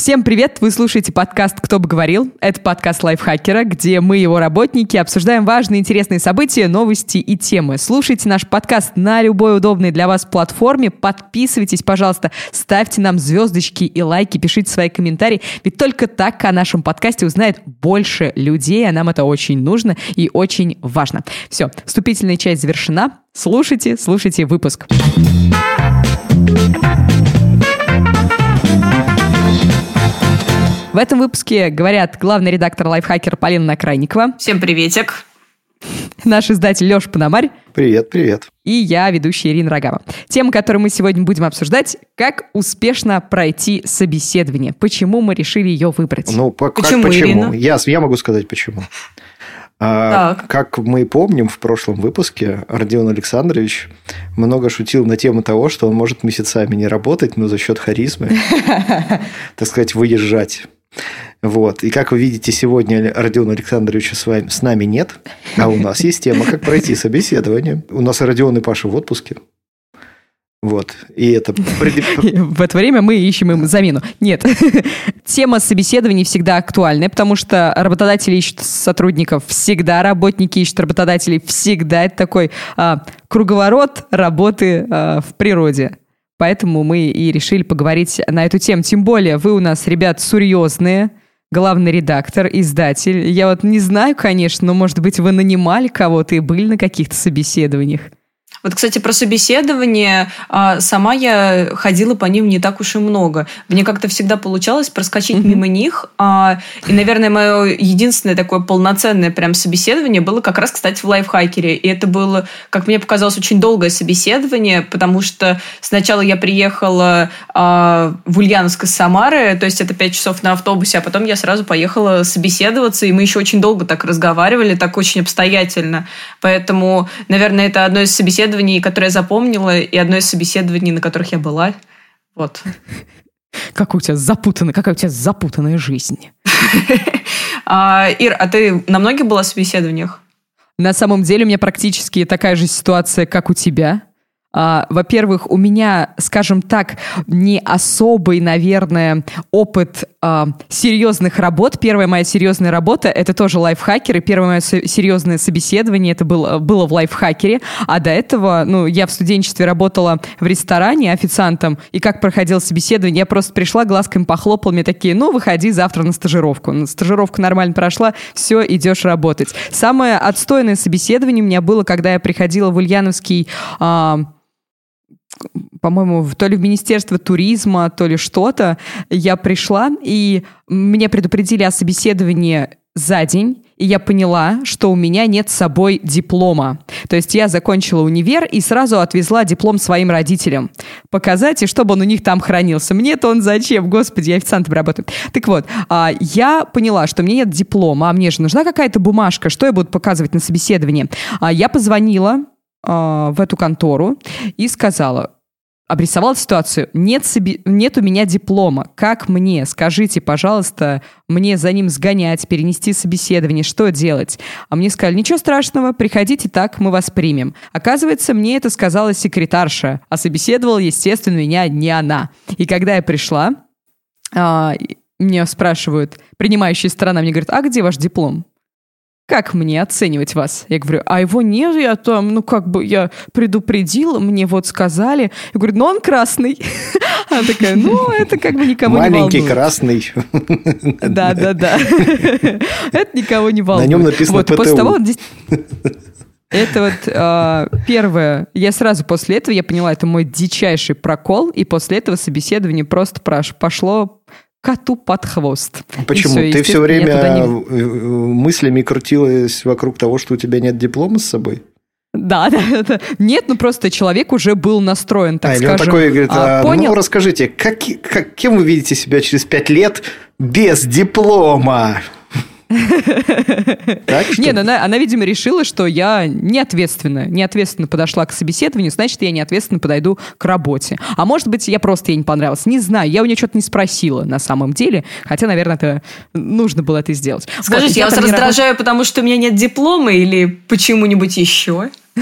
Всем привет! Вы слушаете подкаст «Кто бы говорил?». Это подкаст лайфхакера, где мы, его работники, обсуждаем важные интересные события, новости и темы. Слушайте наш подкаст на любой удобной для вас платформе. Подписывайтесь, пожалуйста, ставьте нам звездочки и лайки, пишите свои комментарии. Ведь только так о нашем подкасте узнает больше людей, а нам это очень нужно и очень важно. Все, вступительная часть завершена. Слушайте, слушайте выпуск. В этом выпуске говорят главный редактор лайфхакер Полина Накрайникова. Всем приветик. Наш издатель Леша Пономарь. Привет, привет. И я, ведущая Ирина Рогава. Тема, которую мы сегодня будем обсуждать, как успешно пройти собеседование. Почему мы решили ее выбрать? Ну, по- Почему, как, почему? Ирина? Я, я могу сказать, почему. А, как мы помним, в прошлом выпуске Родион Александрович много шутил на тему того, что он может месяцами не работать, но за счет харизмы, так сказать, выезжать. Вот. И как вы видите, сегодня Родиона Александровича с, вами, с нами нет, а у нас есть тема, как пройти собеседование. У нас Родион и Паша в отпуске. Вот. И это... В это время мы ищем им замену. Нет. Тема собеседований всегда актуальная, потому что работодатели ищут сотрудников всегда, работники ищут работодателей всегда. Это такой а, круговорот работы а, в природе. Поэтому мы и решили поговорить на эту тему. Тем более вы у нас, ребят, серьезные, главный редактор, издатель. Я вот не знаю, конечно, но, может быть, вы нанимали кого-то и были на каких-то собеседованиях. Вот, кстати, про собеседование. а, Сама я ходила по ним не так уж и много. Мне как-то всегда получалось проскочить Мгм. мимо них. а, И, наверное, мое единственное такое полноценное прям собеседование было как раз, кстати, в лайфхакере. И это было, как мне показалось, очень долгое собеседование, потому что сначала я приехала а, в Ульяновск из Самары, то есть это 5 часов на автобусе, а потом я сразу поехала собеседоваться, и мы еще очень долго так разговаривали, так очень обстоятельно. Поэтому, наверное, это одно из собеседований, которое я запомнила, и одно из собеседований, на которых я была. Вот. Как у тебя запутанная, какая у тебя запутанная жизнь. А, Ир, а ты на многих была в собеседованиях? На самом деле у меня практически такая же ситуация, как у тебя. А, во-первых, у меня, скажем так, не особый, наверное, опыт а, серьезных работ. Первая моя серьезная работа — это тоже лайфхакер, и первое мое се- серьезное собеседование это было, было в лайфхакере. А до этого, ну, я в студенчестве работала в ресторане официантом, и как проходило собеседование, я просто пришла, глазками похлопала, мне такие, ну, выходи завтра на стажировку. Стажировка нормально прошла, все, идешь работать. Самое отстойное собеседование у меня было, когда я приходила в Ульяновский а, по-моему, то ли в Министерство туризма, то ли что-то, я пришла, и мне предупредили о собеседовании за день, и я поняла, что у меня нет с собой диплома. То есть я закончила универ и сразу отвезла диплом своим родителям. Показать, и чтобы он у них там хранился. Мне-то он зачем? Господи, я официантом работаю. Так вот, а, я поняла, что мне нет диплома, а мне же нужна какая-то бумажка, что я буду показывать на собеседовании. А, Я позвонила в эту контору и сказала, обрисовала ситуацию. Нет, нет у меня диплома. Как мне? Скажите, пожалуйста, мне за ним сгонять, перенести собеседование, что делать? А мне сказали, ничего страшного, приходите так, мы вас примем. Оказывается, мне это сказала секретарша, а собеседовала, естественно, меня не она. И когда я пришла, а, меня спрашивают, принимающая сторона мне говорит, а где ваш диплом? Как мне оценивать вас? Я говорю, а его нет, я там, ну как бы я предупредила, мне вот сказали. Я говорю, ну он красный. Она такая, ну это как бы никого не Маленький, волнует. красный. Да, да, да. Это никого не волнует. нем написано Вот, после ПТУ. того Это вот а, первое. Я сразу после этого я поняла, это мой дичайший прокол, и после этого собеседование просто прош- пошло коту под хвост. И Почему? всё, Ты все время не- э, э, мыслями крутилась вокруг того, что у тебя нет диплома с собой? Да, да, да. Нет, ну просто человек уже был настроен, так а, или он скажем. такой говорит, а, а, понял? ну расскажите, как, как- кем вы видите себя через пять лет без диплома? Так что Не, ну она, она, видимо, решила, что я неответственно, неответственно подошла к собеседованию, значит, я неответственно подойду к работе. А может быть, я просто ей не понравилась. Не знаю, я у нее что-то не спросила на самом деле, хотя, наверное, это нужно было это сделать. Вот, Скажите, я вас раздражаю, потому что у меня нет диплома или почему-нибудь еще?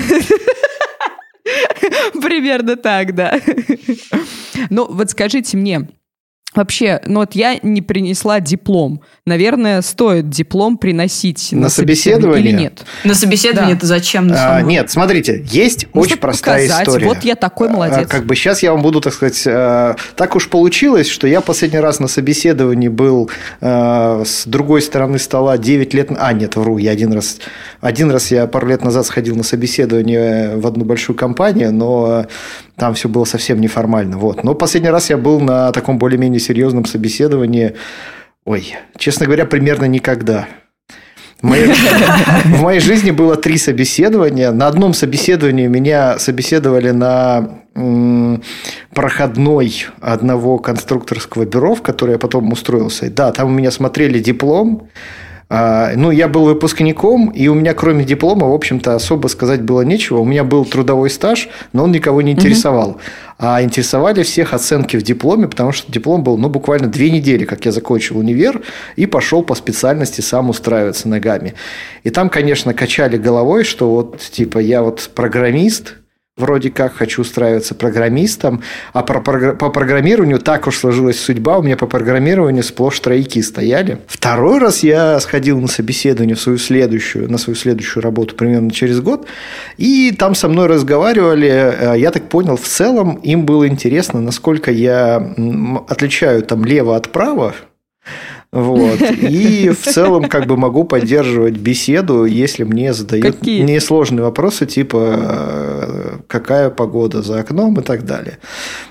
Примерно так, да. Ну, вот скажите мне, Вообще, ну вот я не принесла диплом. Наверное, стоит диплом приносить на, На собеседование? или нет? На собеседование Да. это зачем? на А, нет, смотрите, есть Ну, очень простая показать, история. вот я такой молодец. А, Как бы сейчас я вам буду, так сказать, э, так уж получилось, что я последний раз на собеседовании был э, с другой стороны стола 9 лет... А, нет, вру, я один раз... Один раз я пару лет назад сходил на собеседование в одну большую компанию, но там все было совсем неформально. Вот. Но последний раз я был на таком более-менее серьезном собеседовании, ой, честно говоря, примерно никогда. В моей, жизни было три собеседования. На одном собеседовании меня собеседовали на проходной одного конструкторского бюро, в которое я потом устроился. Да, там у меня смотрели диплом. А, Ну, я был выпускником, и у меня кроме диплома, в общем-то, особо сказать было нечего. У меня был трудовой стаж, но он никого не интересовал. А интересовали всех оценки в дипломе, потому что диплом был, ну, буквально две недели, как я закончил универ, и пошел по специальности сам устраиваться ногами. И там, конечно, качали головой, что вот, типа, я вот программист, вроде как хочу устраиваться программистом, а про- програ- по программированию так уж сложилась судьба, у меня по программированию сплошь тройки стояли. Второй раз я сходил на собеседование в свою следующую, на свою следующую работу примерно через год, и там со мной разговаривали, э, я так понял, в целом им было интересно, насколько я отличаю там лево от права, вот. И в целом как бы могу поддерживать беседу, если мне задают Какие? несложные вопросы, типа какая погода за окном и так далее.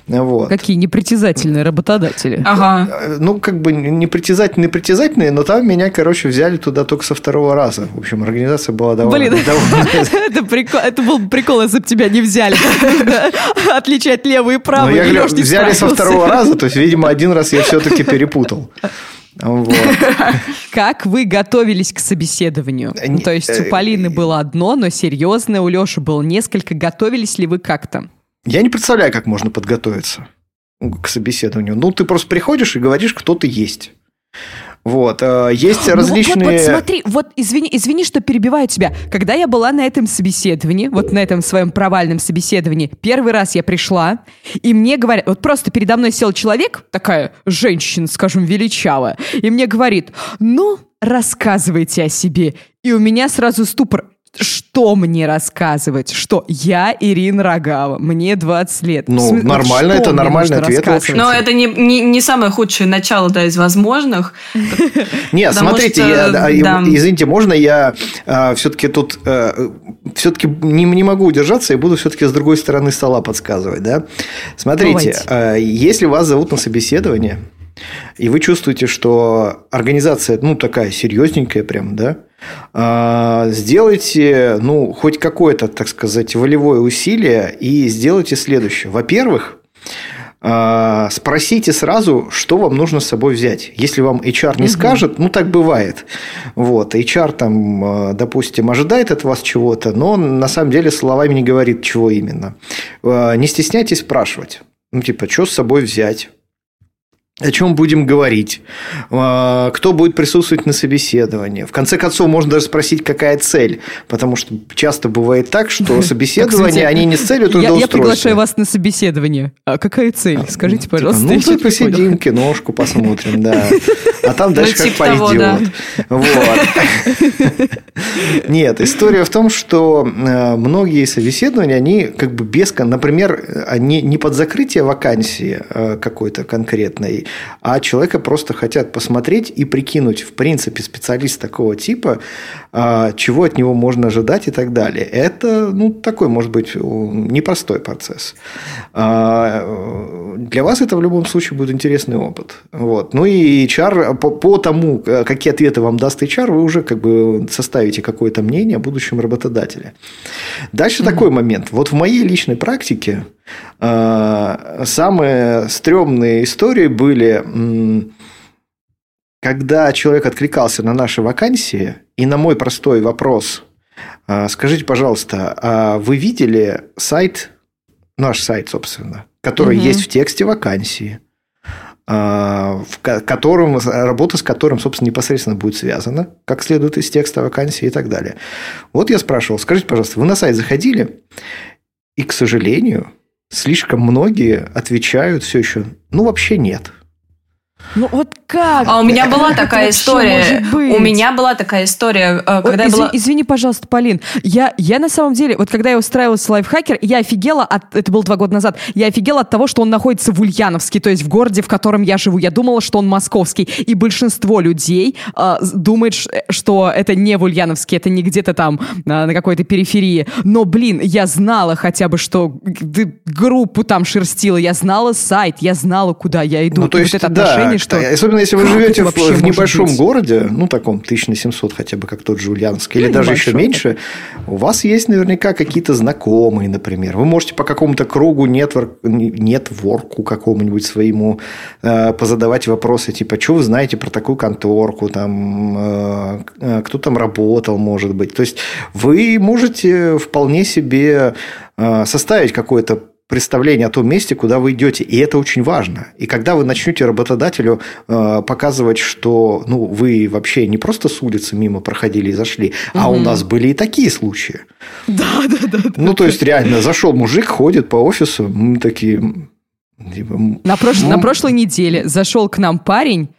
Вот. Какие непритязательные работодатели. Ага. Ну, как бы непритязательные, притязательные, но там меня, короче, взяли туда только со второго раза. В общем, организация была довольно... Блин, довольно- это, был бы прикол, если бы тебя не взяли. Отличать левый и Но правый. Взяли со второго раза, то есть, видимо, один раз я все-таки перепутал. Как вы готовились к собеседованию? Э, Ну, То есть у э, Полины было одно, но серьезное, у Леши было несколько. Готовились ли вы как-то? Я не представляю, как можно подготовиться к собеседованию. Ну, ты просто приходишь и говоришь, кто ты есть. Вот. э, Есть Ну, вот- различные... Вот, вот смотри, вот извини, извини, что перебиваю тебя. Когда я была на этом собеседовании, вот на этом своем провальном собеседовании, первый раз я пришла, и мне говорят, вот просто передо мной сел человек, такая женщина, скажем, величавая, и мне говорит, ну, рассказывайте о себе. И у меня сразу ступор. Что мне рассказывать? Что? Я Ирина Рогава, мне 20 лет. Ну, смысле, вот нормально, что это нормальный ответ. Но это не, не, не самое худшее начало, да, из возможных. Нет, смотрите, извините, можно я все-таки тут все-таки не, не могу удержаться и буду все-таки с другой стороны стола подсказывать, да? Смотрите, э, если вас зовут на собеседование, и вы чувствуете, что организация, ну, такая серьезненькая прям, да, а, сделайте, ну, хоть какое-то, так сказать, волевое усилие и сделайте следующее. Во-первых, а, спросите сразу, что вам нужно с собой взять. Если вам HR не скажет, ну так бывает. Вот, HR там, а, допустим, ожидает от вас чего-то, но он на самом деле словами не говорит, чего именно. Не стесняйтесь спрашивать. Ну, типа, что с собой взять? О чем будем говорить? А, Кто будет присутствовать на собеседовании? В конце концов, можно даже спросить, какая цель. Потому что часто бывает так, что собеседования, Кстати, они не с целью трудоустройства. я приглашаю вас на собеседование. А какая цель? Скажите, Типа, пожалуйста. Ну, тут посидим, киношку посмотрим, да. А там дальше Ну, как типа пойдет. Вот. Нет, история в том, что э, многие собеседования, они как бы без... Например, они не под закрытие вакансии э, какой-то конкретной, а человека просто хотят посмотреть и прикинуть, в принципе, специалист такого типа, э, чего от него можно ожидать и так далее. Это, ну, такой, может быть, непростой процесс. А, Для вас это в любом случае будет интересный опыт. Вот. Ну и HR, по, по тому, э, какие ответы вам даст HR, вы уже как бы составите какое-то мнение о будущем работодателе. Дальше такой момент. Вот в моей личной практике самые стрёмные истории были, когда человек откликался на наши вакансии, и на мой простой вопрос, э, скажите, пожалуйста, а вы видели сайт, наш сайт, собственно, который Мгм. есть в тексте вакансии, а, в ко- котором, работа с которым, собственно, непосредственно будет связана, как следует из текста вакансии и так далее. Вот я спрашивал, скажите, пожалуйста, вы на сайт заходили? И, к сожалению, слишком многие отвечают все еще, ну, вообще нет. Ну вот как? А у меня была такая история. У меня была такая история, э, когда Ой, я была... Извини, пожалуйста, Полин. Я, я на самом деле, вот когда я устраивалась в лайфхакер, я офигела от... Это было два года назад. Я офигела от того, что он находится в Ульяновске, то есть в городе, в котором я живу. Я думала, что он московский. И большинство людей э, думает, что это не в Ульяновске, это не где-то там э, на какой-то периферии. Но, блин, я знала хотя бы, что группу там шерстила, я знала сайт, я знала, куда я иду. Ну, то есть, вот это да, отношение, что... Особенно если вы живете в, в небольшом быть? городе, ну, таком 1700 хотя бы, как тот же Ульяновск, или ну, даже еще меньше, у вас есть наверняка какие-то знакомые, например. Вы можете по какому-то кругу нетворк, нетворку какому-нибудь своему э, позадавать вопросы, типа, что вы знаете про такую конторку, там, э, э, кто там работал, может быть. То есть, вы можете вполне себе э, составить какое-то представление о том месте, куда вы идете. И это очень важно. И когда вы начнете работодателю э, показывать, что ну, вы вообще не просто с улицы мимо проходили и зашли, угу. а у нас были и такие случаи. Да, да, да. Ну, то есть, реально, зашел мужик, ходит по офису, мы такие... Типа, на, прош... ну... на прошлой неделе зашел к нам парень,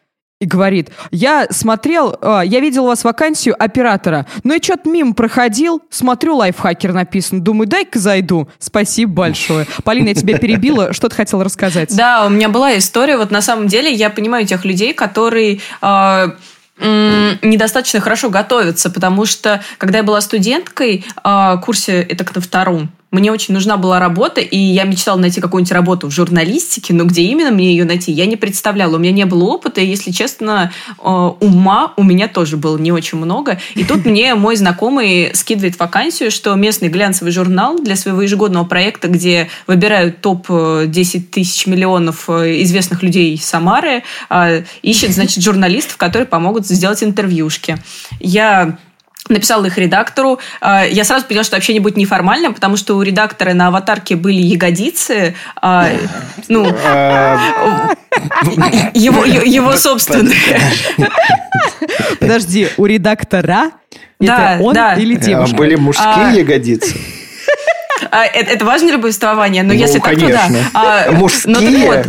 и говорит, я смотрел, э, я видел у вас вакансию оператора, но я что-то мимо проходил, смотрю, лайфхакер написан, думаю, дай-ка зайду. Спасибо большое. Полина, я тебя перебила, что ты хотела рассказать? Да, у меня была история, вот на самом деле я понимаю тех людей, которые... Э, недостаточно хорошо готовятся, потому что когда я была студенткой, э, курсе это на втором, мне очень нужна была работа, и я мечтала найти какую-нибудь работу в журналистике, но где именно мне ее найти, я не представляла. У меня не было опыта, и, если честно, э, ума у меня тоже было не очень много. И тут мне мой знакомый скидывает вакансию, что местный глянцевый журнал для своего ежегодного проекта, где выбирают топ-10 тысяч миллионов э, известных людей Самары, э, ищет, значит, журналистов, которые помогут сделать интервьюшки. Я написала их редактору. А, я сразу поняла, что общение будет неформальным, потому что у редактора на аватарке были ягодицы. А, ну, его, его собственные. Подожди, у редактора да, это он да. или а, девушка? Были мужские ягодицы? Это, это важно для повествования, но ну, если конечно. так, то да. А, Мужские? Ну, так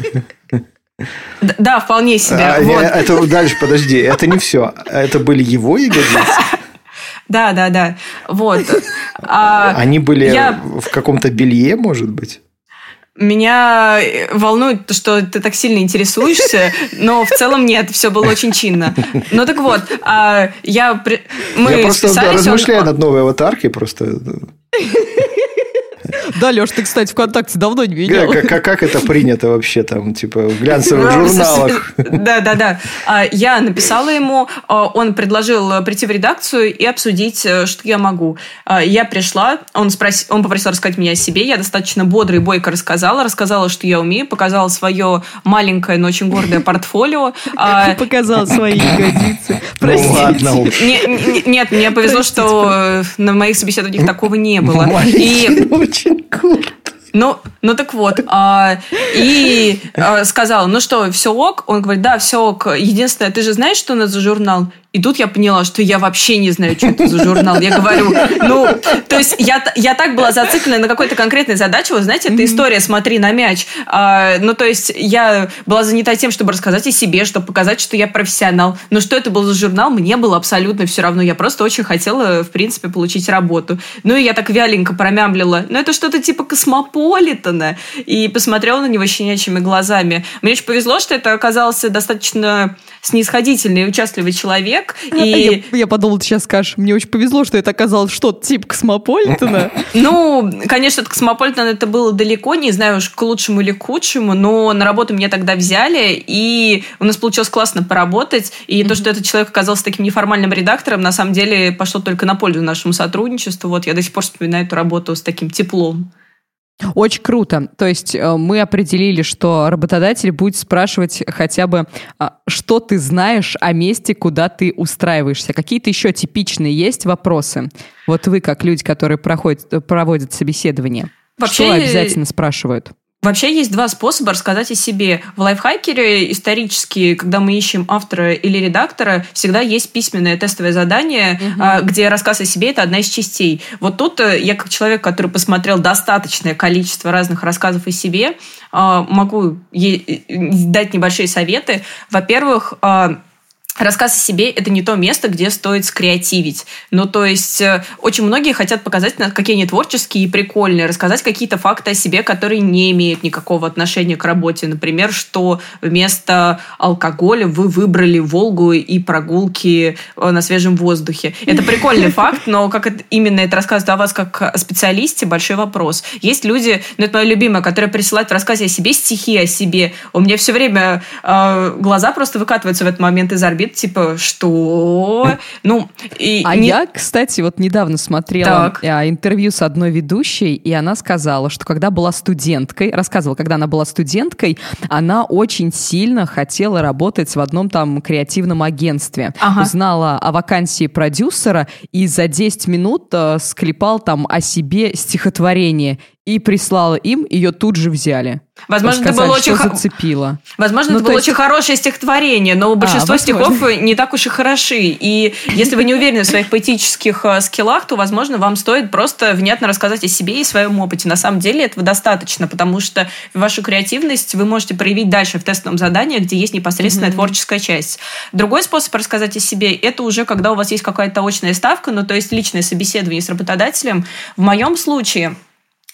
вот, да, вполне себе. А, вот. Это дальше, подожди, это не все. Это были его ягодицы? Да, да, да. Вот. А Они были я... в каком-то белье, может быть? Меня волнует, что ты так сильно интересуешься, но в целом нет, все было очень чинно. Ну так вот, а я... Мы я просто размышляю он... над новой аватаркой, просто... Да, Леш, ты, кстати, ВКонтакте давно не видел. Как, как, как это принято вообще там, типа, в глянцевых журналах? Да, да, да. А, я написала ему, а, он предложил прийти в редакцию и обсудить, э, что я могу. А, я пришла, он, спросил, он попросил рассказать мне о себе, я достаточно бодро и бойко рассказала, рассказала, что я умею, показала свое маленькое, но очень гордое портфолио. Показала свои ягодицы. Простите. Ну, ладно уж. Нет, мне повезло, что на моих собеседованиях такого не было. И. Ну, ну так вот. А, и а, сказала, ну что, все ок? Он говорит, да, все ок. Единственное, ты же знаешь, что у нас за журнал? И тут я поняла, что я вообще не знаю, что это за журнал. Я говорю, ну, то есть я, я так была зациклена на какой-то конкретной задаче. Вот знаете, это история «Смотри на мяч». А, ну, то есть я была занята тем, чтобы рассказать о себе, чтобы показать, что я профессионал. Но что это был за журнал, мне было абсолютно все равно. Я просто очень хотела, в принципе, получить работу. Ну, и я так вяленько промямлила. Ну, это что-то типа космополитена. И посмотрела на него щенячьими глазами. Мне очень повезло, что это оказался достаточно снисходительный и участливый человек. И... Я, я подумала, ты сейчас скажешь, мне очень повезло, что это оказалось что-то типа Космополитена. Ну, конечно, от Космополитена это было далеко, не знаю уж к лучшему или к худшему, но на работу меня тогда взяли, и у нас получилось классно поработать, и то, что этот человек оказался таким неформальным редактором, на самом деле пошло только на пользу нашему сотрудничеству. Вот я до сих пор вспоминаю эту работу с таким теплом. Очень круто. То есть э, мы определили, что работодатель будет спрашивать хотя бы, а, что ты знаешь о месте, куда ты устраиваешься. Какие-то еще типичные есть вопросы? Вот вы, как люди, которые проходят, проводят собеседование, Вообще, что обязательно спрашивают? Вообще есть два способа рассказать о себе. В лайфхакере исторически, когда мы ищем автора или редактора, всегда есть письменное тестовое задание, угу. где рассказ о себе – это одна из частей. Вот тут э, я как человек, который посмотрел достаточное количество разных рассказов о себе, а, могу дать небольшие советы. Во-первых, а, Рассказ о себе – это не то место, где стоит скреативить. Ну, то есть, э, очень многие хотят показать, какие они творческие и прикольные, рассказать какие-то факты о себе, которые не имеют никакого отношения к работе. Например, что вместо алкоголя вы выбрали Волгу и прогулки э, на свежем воздухе. Это прикольный факт, но как именно это рассказывает о вас как о специалисте, большой вопрос. Есть люди, ну, это моя любимая, которая присылает в рассказе о себе стихи о себе. У меня все время э, глаза просто выкатываются в этот момент из орбит, типа, что? Ну, и а не... я, кстати, вот недавно смотрела так. А, интервью с одной ведущей, и она сказала, что когда была студенткой, рассказывала, когда она была студенткой, она очень сильно хотела работать в одном там креативном агентстве. Ага. Узнала о вакансии продюсера и за 10 минут э, склепал там о себе стихотворение и прислала им, ее тут же взяли. Возможно, это было очень зацепило. Возможно, ну, это было есть... очень хорошее стихотворение, но большинство а, стихов не так уж и хороши. И если вы не уверены в своих поэтических э, скиллах, то, возможно, вам стоит просто внятно рассказать о себе и своем опыте. На самом деле этого достаточно, потому что вашу креативность вы можете проявить дальше в тестовом задании, где есть непосредственная mm-hmm. творческая часть. Другой способ рассказать о себе – это уже когда у вас есть какая-то очная ставка, ну то есть личное собеседование с работодателем. В моем случае –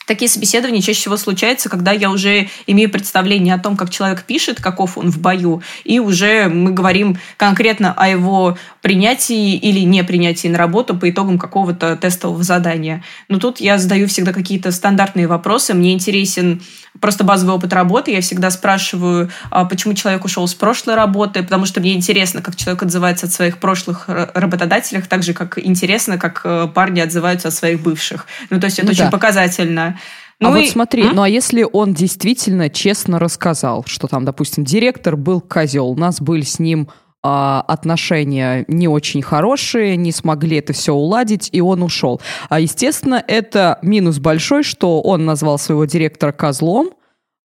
Такие собеседования чаще всего случаются, когда я уже имею представление о том, как человек пишет, каков он в бою, и уже мы говорим конкретно о его принятии или не принятии на работу по итогам какого-то тестового задания. Но тут я задаю всегда какие-то стандартные вопросы. Мне интересен просто базовый опыт работы. Я всегда спрашиваю, а почему человек ушел с прошлой работы, потому что мне интересно, как человек отзывается от своих прошлых работодателей, так же, как интересно, как э, парни отзываются от своих бывших. Ну, то есть это ну, очень да. показательно. Ну а и... вот смотри, а? ну а если он действительно честно рассказал, что там, допустим, директор был козел, у нас были с ним а, отношения не очень хорошие, не смогли это все уладить, и он ушел. А, естественно, это минус большой, что он назвал своего директора козлом,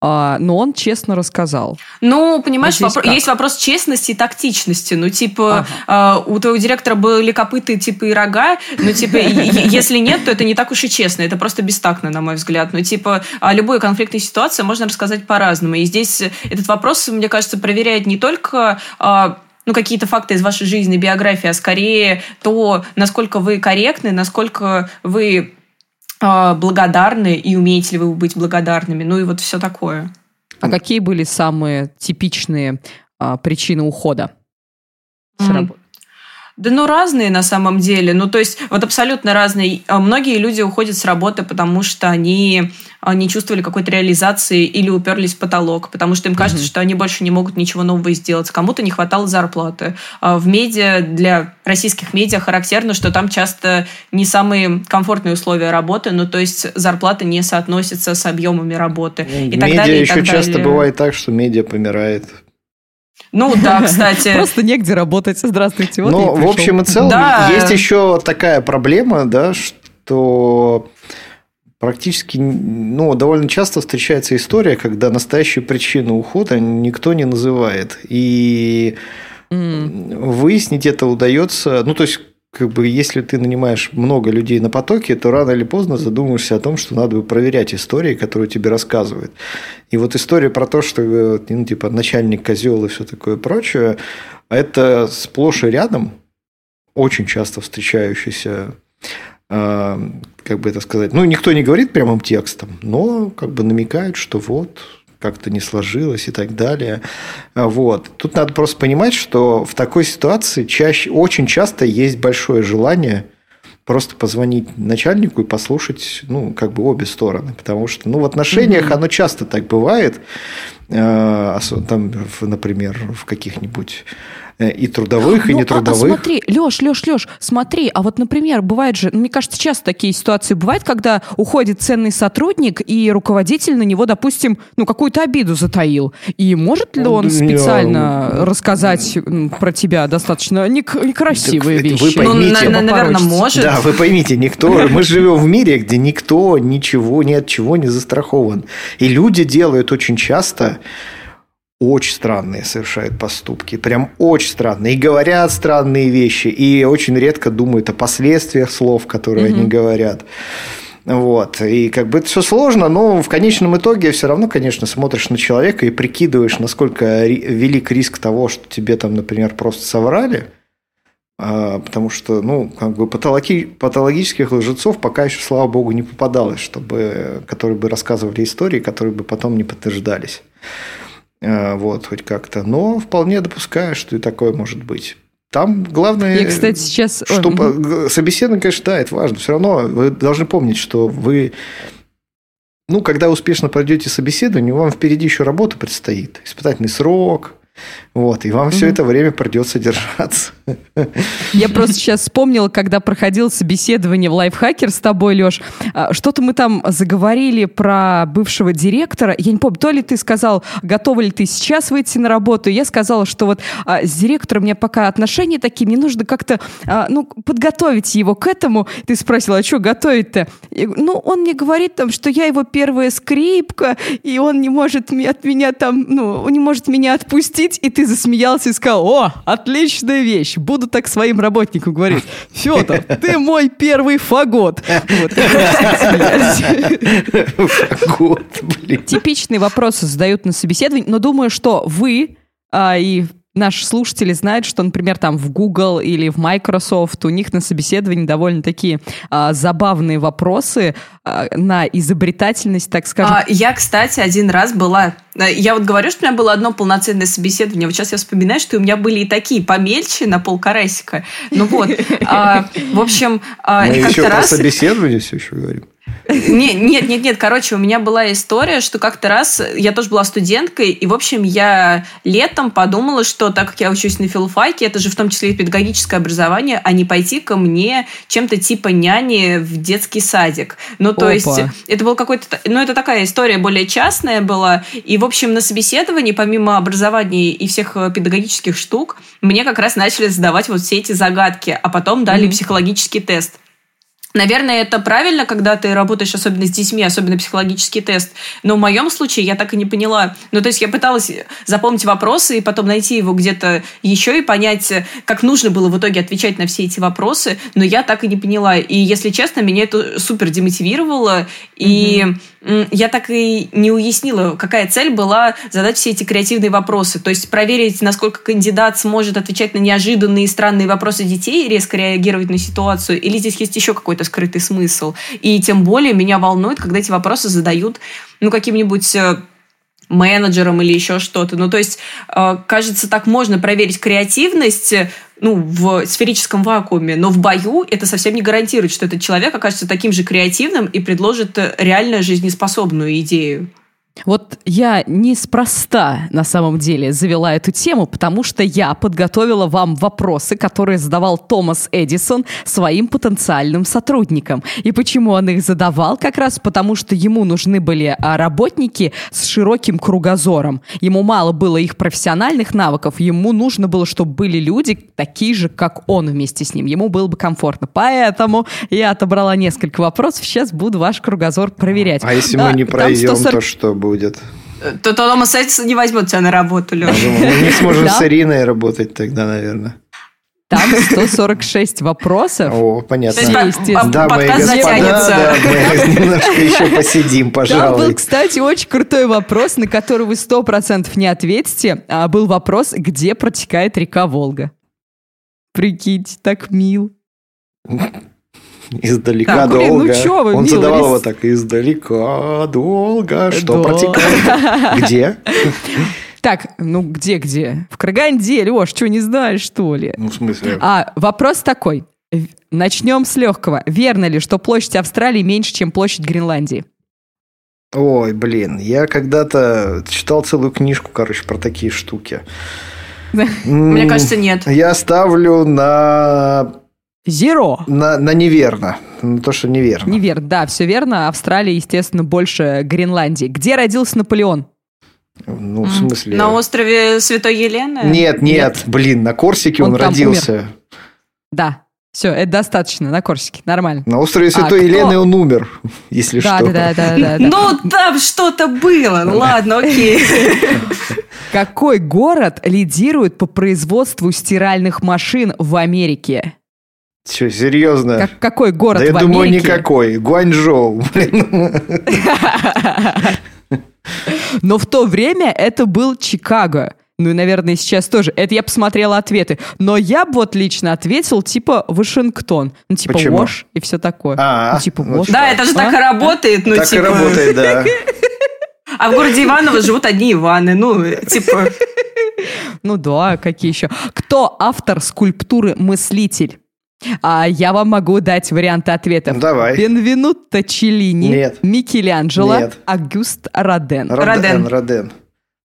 а, но он честно рассказал. Ну, понимаешь, вопро- есть вопрос честности и тактичности. Ну, типа, ага. э, у твоего директора были копыты, типа, и рога, ну, типа, если нет, то это не так уж и честно, это просто бестактно, на мой взгляд. Ну, типа, а любую конфликтную ситуацию можно рассказать по-разному. И здесь этот вопрос, мне кажется, проверяет не только а, ну, какие-то факты из вашей жизни, биографии, а скорее то, насколько вы корректны, насколько вы э, благодарны и умеете ли вы быть благодарными, ну и вот все такое. А какие были самые типичные э, причины ухода с работы? Да ну разные на самом деле. Ну то есть вот абсолютно разные. А многие люди уходят с работы, потому что они а, не чувствовали какой-то реализации или уперлись в потолок, потому что им кажется, mm-hmm. что они больше не могут ничего нового сделать. Кому-то не хватало зарплаты. А в медиа, для российских медиа характерно, что там часто не самые комфортные условия работы, ну то есть зарплата не соотносится с объемами работы. Ну, и медиа так далее, еще часто бывает так, что медиа помирает ну да, кстати. Просто негде работать. Здравствуйте. Вот ну, в общем и целом, да. есть еще такая проблема, да, что практически, ну, довольно часто встречается история, когда настоящую причину ухода никто не называет. И mm. выяснить это удается, ну, то есть как бы если ты нанимаешь много людей на потоке, то рано или поздно задумаешься о том, что надо бы проверять истории, которые тебе рассказывают. И вот история про то, что ну, типа начальник козел и все такое прочее, это сплошь и рядом очень часто встречающийся как бы это сказать, ну, никто не говорит прямым текстом, но как бы намекает, что вот, как-то не сложилось и так далее. Вот. Тут надо просто понимать, что в такой ситуации чаще, очень часто есть большое желание просто позвонить начальнику и послушать, ну, как бы обе стороны. Потому что, ну, в отношениях mm-hmm. оно часто так бывает. Э, там, например, в каких-нибудь Э, и трудовых, ну, и нетрудовых. А, а смотри, Леш, Леш, Леш, смотри, а вот, например, бывает же, мне кажется, часто такие ситуации бывают, когда уходит ценный сотрудник, и руководитель на него, допустим, ну, какую-то обиду затаил. И может ли он специально Я... рассказать про тебя достаточно некрасивые так, вещи? Вы поймите, ну, на, наверное, может. Да, вы поймите, никто, мы живем в мире, где никто ничего ни от чего не застрахован. И люди делают очень часто очень странные совершают поступки, прям очень странные, и говорят странные вещи, и очень редко думают о последствиях слов, которые mm-hmm. они говорят. Вот. И как бы это все сложно, но в конечном итоге все равно, конечно, смотришь на человека и прикидываешь, насколько велик риск того, что тебе там, например, просто соврали. А, потому что, ну, как бы патологи, патологических лжецов пока еще, слава богу, не попадалось, чтобы, которые бы рассказывали истории, которые бы потом не подтверждались. Э, вот, хоть как-то. Но вполне допускаю, что и такое может быть. Там главное, Я, кстати, сейчас... что Ой. собеседование, конечно, да, это важно. Все равно вы должны помнить, что вы, ну, когда успешно пройдете собеседование, вам впереди еще работа предстоит. Испытательный срок, вот, и вам mm-hmm. все это время придется держаться. Я просто сейчас вспомнила, когда проходил собеседование в лайфхакер с тобой, Леш, а, что-то мы там заговорили про бывшего директора. Я не помню, то ли ты сказал, готова ли ты сейчас выйти на работу. Я сказала, что вот а, с директором у меня пока отношения такие, мне нужно как-то а, ну, подготовить его к этому. Ты спросила, а что готовить-то? Ну, он мне говорит там, что я его первая скрипка, и он не может от меня там, ну, не может меня отпустить говорить, и ты засмеялся и сказал, о, отличная вещь, буду так своим работникам говорить. Федор, ты мой первый фагот. Фагот, блин. Типичные вопросы задают на собеседовании, но думаю, что вы а, и наши слушатели знают, что, например, там в Google или в Microsoft у них на собеседовании довольно такие а, забавные вопросы а, на изобретательность, так скажем. А, я, кстати, один раз была... Э, я вот говорю, что у меня было одно полноценное собеседование. Вот сейчас я вспоминаю, что у меня были и такие помельче на полкарасика. Ну вот. А, в общем, а, Мы еще про собеседование все еще говорим. Нет, нет, нет, нет. Короче, у меня была история, что как-то раз я тоже была студенткой, и, в общем, я летом подумала, что так как я учусь на филфаке, это же в том числе и педагогическое образование, а не пойти ко мне чем-то типа няни в детский садик. Ну, то Опа. есть, это был какой-то... Ну, это такая история более частная была. И, в общем, на собеседовании, помимо образования и всех педагогических штук, мне как раз начали задавать вот все эти загадки, а потом дали mm-hmm. психологический тест. Наверное, это правильно, когда ты работаешь особенно с детьми, особенно психологический тест. Но в моем случае я так и не поняла. Ну, то есть я пыталась запомнить вопросы и потом найти его где-то еще и понять, как нужно было в итоге отвечать на все эти вопросы, но я так и не поняла. И, если честно, меня это супер демотивировало. И mm-hmm я так и не уяснила, какая цель была задать все эти креативные вопросы. То есть проверить, насколько кандидат сможет отвечать на неожиданные и странные вопросы детей резко реагировать на ситуацию, или здесь есть еще какой-то скрытый смысл. И тем более меня волнует, когда эти вопросы задают ну, каким-нибудь э, менеджером или еще что-то. Ну, то есть, э, кажется, так можно проверить креативность ну, в сферическом вакууме, но в бою это совсем не гарантирует, что этот человек окажется таким же креативным и предложит реально жизнеспособную идею. Вот я неспроста на самом деле завела эту тему, потому что я подготовила вам вопросы, которые задавал Томас Эдисон своим потенциальным сотрудникам. И почему он их задавал? Как раз потому, что ему нужны были а, работники с широким кругозором. Ему мало было их профессиональных навыков, ему нужно было, чтобы были люди такие же, как он вместе с ним. Ему было бы комфортно. Поэтому я отобрала несколько вопросов, сейчас буду ваш кругозор проверять. А если мы не пройдем, 140... то что будет? То Томас Эдисон не возьмет тебя на работу, Леша. Мы не сможем с Ириной работать тогда, наверное. Там 146 вопросов. О, понятно. То есть, да, мои господа, да, мы немножко еще посидим, пожалуй. Там был, кстати, очень крутой вопрос, на который вы 100% не ответите. А был вопрос, где протекает река Волга. Прикиньте, так мил. Издалека так, долго. Блин, ну чё вы, Он милый, задавал его так. Издалека долго. Что Дол... протекает? Где? Так, ну где-где? В Краганде, Леш, что, не знаешь, что ли? Ну, в смысле? А, вопрос такой. Начнем с легкого. Верно ли, что площадь Австралии меньше, чем площадь Гренландии? Ой, блин, я когда-то читал целую книжку, короче, про такие штуки. Мне кажется, нет. Я ставлю на... Зеро. На, на неверно. На то, что неверно. Неверно, да, все верно. Австралия, естественно, больше Гренландии. Где родился Наполеон? Ну, в смысле... На острове Святой Елены? Нет, нет, нет. блин, на Корсике он, он родился. Умер. Да, все, это достаточно, на Корсике, нормально. На острове Святой а, Елены кто... он умер, если да, что. Да, да, да, да. Ну, там что-то было, ладно, окей. Какой город лидирует по производству стиральных машин в Америке? Че, серьезно? Как, какой город да в я Америке? думаю, никакой. Гуанчжоу. Но в то время это был Чикаго. Ну и, наверное, сейчас тоже. Это я посмотрела ответы. Но я бы вот лично ответил, типа, Вашингтон. Ну, типа, Почему? Вош и все такое. А, ну, типа, ну, Вош. Да, это же так и А? работает. Ну, Так и типа... работает, да. А в городе Иваново живут одни Иваны. Ну, типа... Ну да, какие еще? Кто автор скульптуры «Мыслитель»? А я вам могу дать варианты ответов. Ну, давай. Бенвенутто Челлини, Нет. Микеланджело, Нет. Агюст Роден. Роден. Роден. Роден.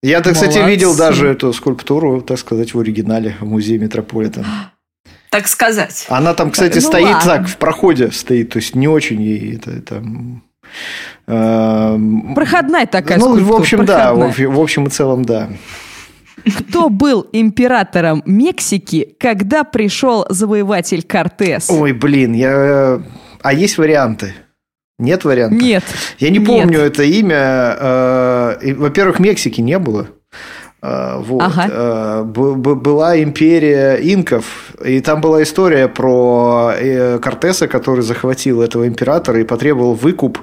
Я, кстати, Молодцы. видел даже эту скульптуру, так сказать, в оригинале в музее Метрополитен. Так сказать. Она там, кстати, Ну стоит ладно. так, в проходе стоит, то есть не очень ей это... там, эм, Проходная такая Ну, в скульптура, общем, да, в, проходная. в общем и целом, да. Кто был императором Мексики, когда пришел завоеватель Кортес? Ой, блин, я... А есть варианты? Нет вариантов? Нет. Я не Нет. помню это имя. э, Во-первых, Мексики не было. Э, Вот. Ага. Э, Была империя инков, и там была история про э, Кортеса, который захватил этого императора и потребовал выкуп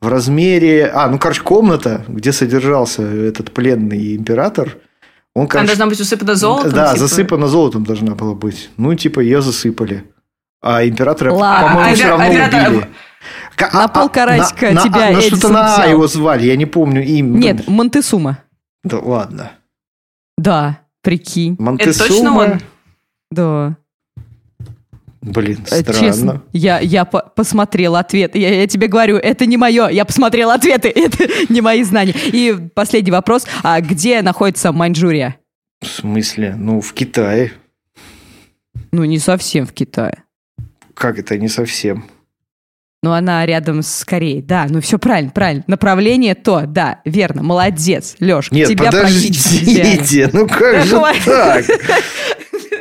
в размере... А, ну, короче, комната, где содержался этот пленный император. Он, Она короче, должна быть усыпана золотом. да, типа. засыпана золотом должна была быть. Ну, типа, ее засыпали. А императора, Ладно. по-моему, А все равно императора- убили. На а- а- полкарасика на- тебя на, на что-то на А взял. его звали, я не помню имя. Нет, Монтесума. Да ладно. Да, прикинь. Это Монтесума. точно он? Да. Блин, Э, странно. Честно, я, я по- посмотрела ответ. Я, я тебе говорю, это не мое. Я посмотрела ответы, это не мои знания. И последний вопрос. А где находится Маньчжурия? В смысле? Ну, в Китае. Ну, не совсем в Китае. Как это не совсем? Ну, она рядом с Кореей. Да, ну все правильно, правильно. Направление то, да, верно. Молодец, Леш. Нет, тебя подождите, ну как же так?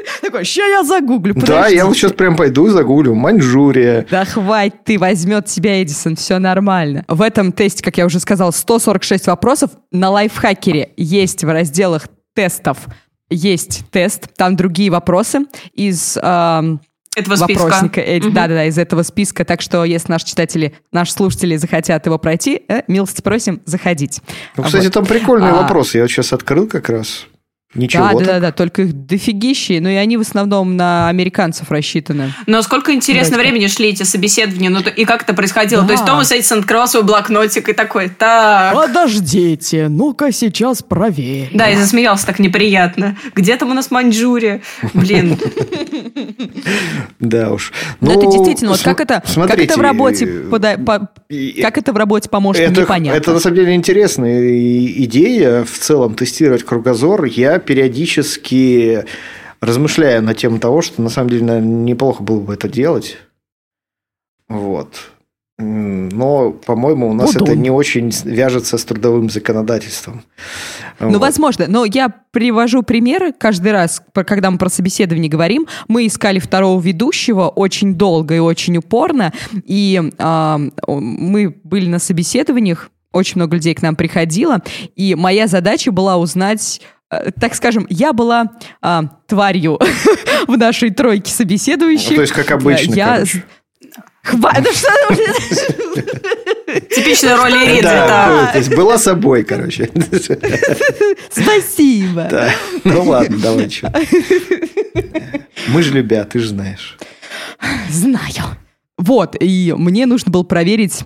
Такой, ща я загуглю, Да, я вот сейчас прям пойду загуглю. Маньчжурия. Да хватит, ты возьмет тебя Эдисон, все нормально. В этом тесте, как я уже сказал, 146 вопросов. На лайфхакере есть в разделах тестов есть тест, там другие вопросы из эм, Этого списка. вопросника. Эди- Мгм. Да-да-да, из этого списка. Так что, если наши читатели, наши слушатели захотят его пройти, э, милости просим заходить. Ну, кстати, Вот. там прикольные А. вопросы. Я вот сейчас открыл как раз. Ничего Да, да, так. да, да, только их дофигищи, но и они в основном на американцев рассчитаны. Но сколько интересно Давайте. времени шли эти собеседования, ну и как это происходило? Да. То есть Томас Эдисон открывал свой блокнотик и такой, так... Подождите, ну-ка сейчас проверим. Да, и засмеялся так неприятно. Где там у нас Маньчжурия? Блин. Да уж. Но Ну, это действительно, вот как это, как смотрите, это в работе, э, как это в работе поможет, непонятно. это на самом деле интересная идея в целом тестировать кругозор. Я периодически размышляю на тему того, что на самом деле наверное, неплохо было бы это делать. Вот. Но, по-моему, у нас Удобно. это не очень вяжется с трудовым законодательством. Ну, Вот. возможно. Но я привожу примеры каждый раз, когда мы про собеседование говорим. Мы искали второго ведущего очень долго и очень упорно. И о, мы были на собеседованиях, очень много людей к нам приходило. И моя задача была узнать э, так скажем, я была а, тварью в нашей тройке собеседующих. Ну, то есть, как обычно, Я... Хватит, да что Типичная роль Ириды, Да, да. ну, то есть была собой, короче. Спасибо. Да. Ну ладно, давай что. Мы же любя, ты же знаешь. Знаю. Вот, и мне нужно было проверить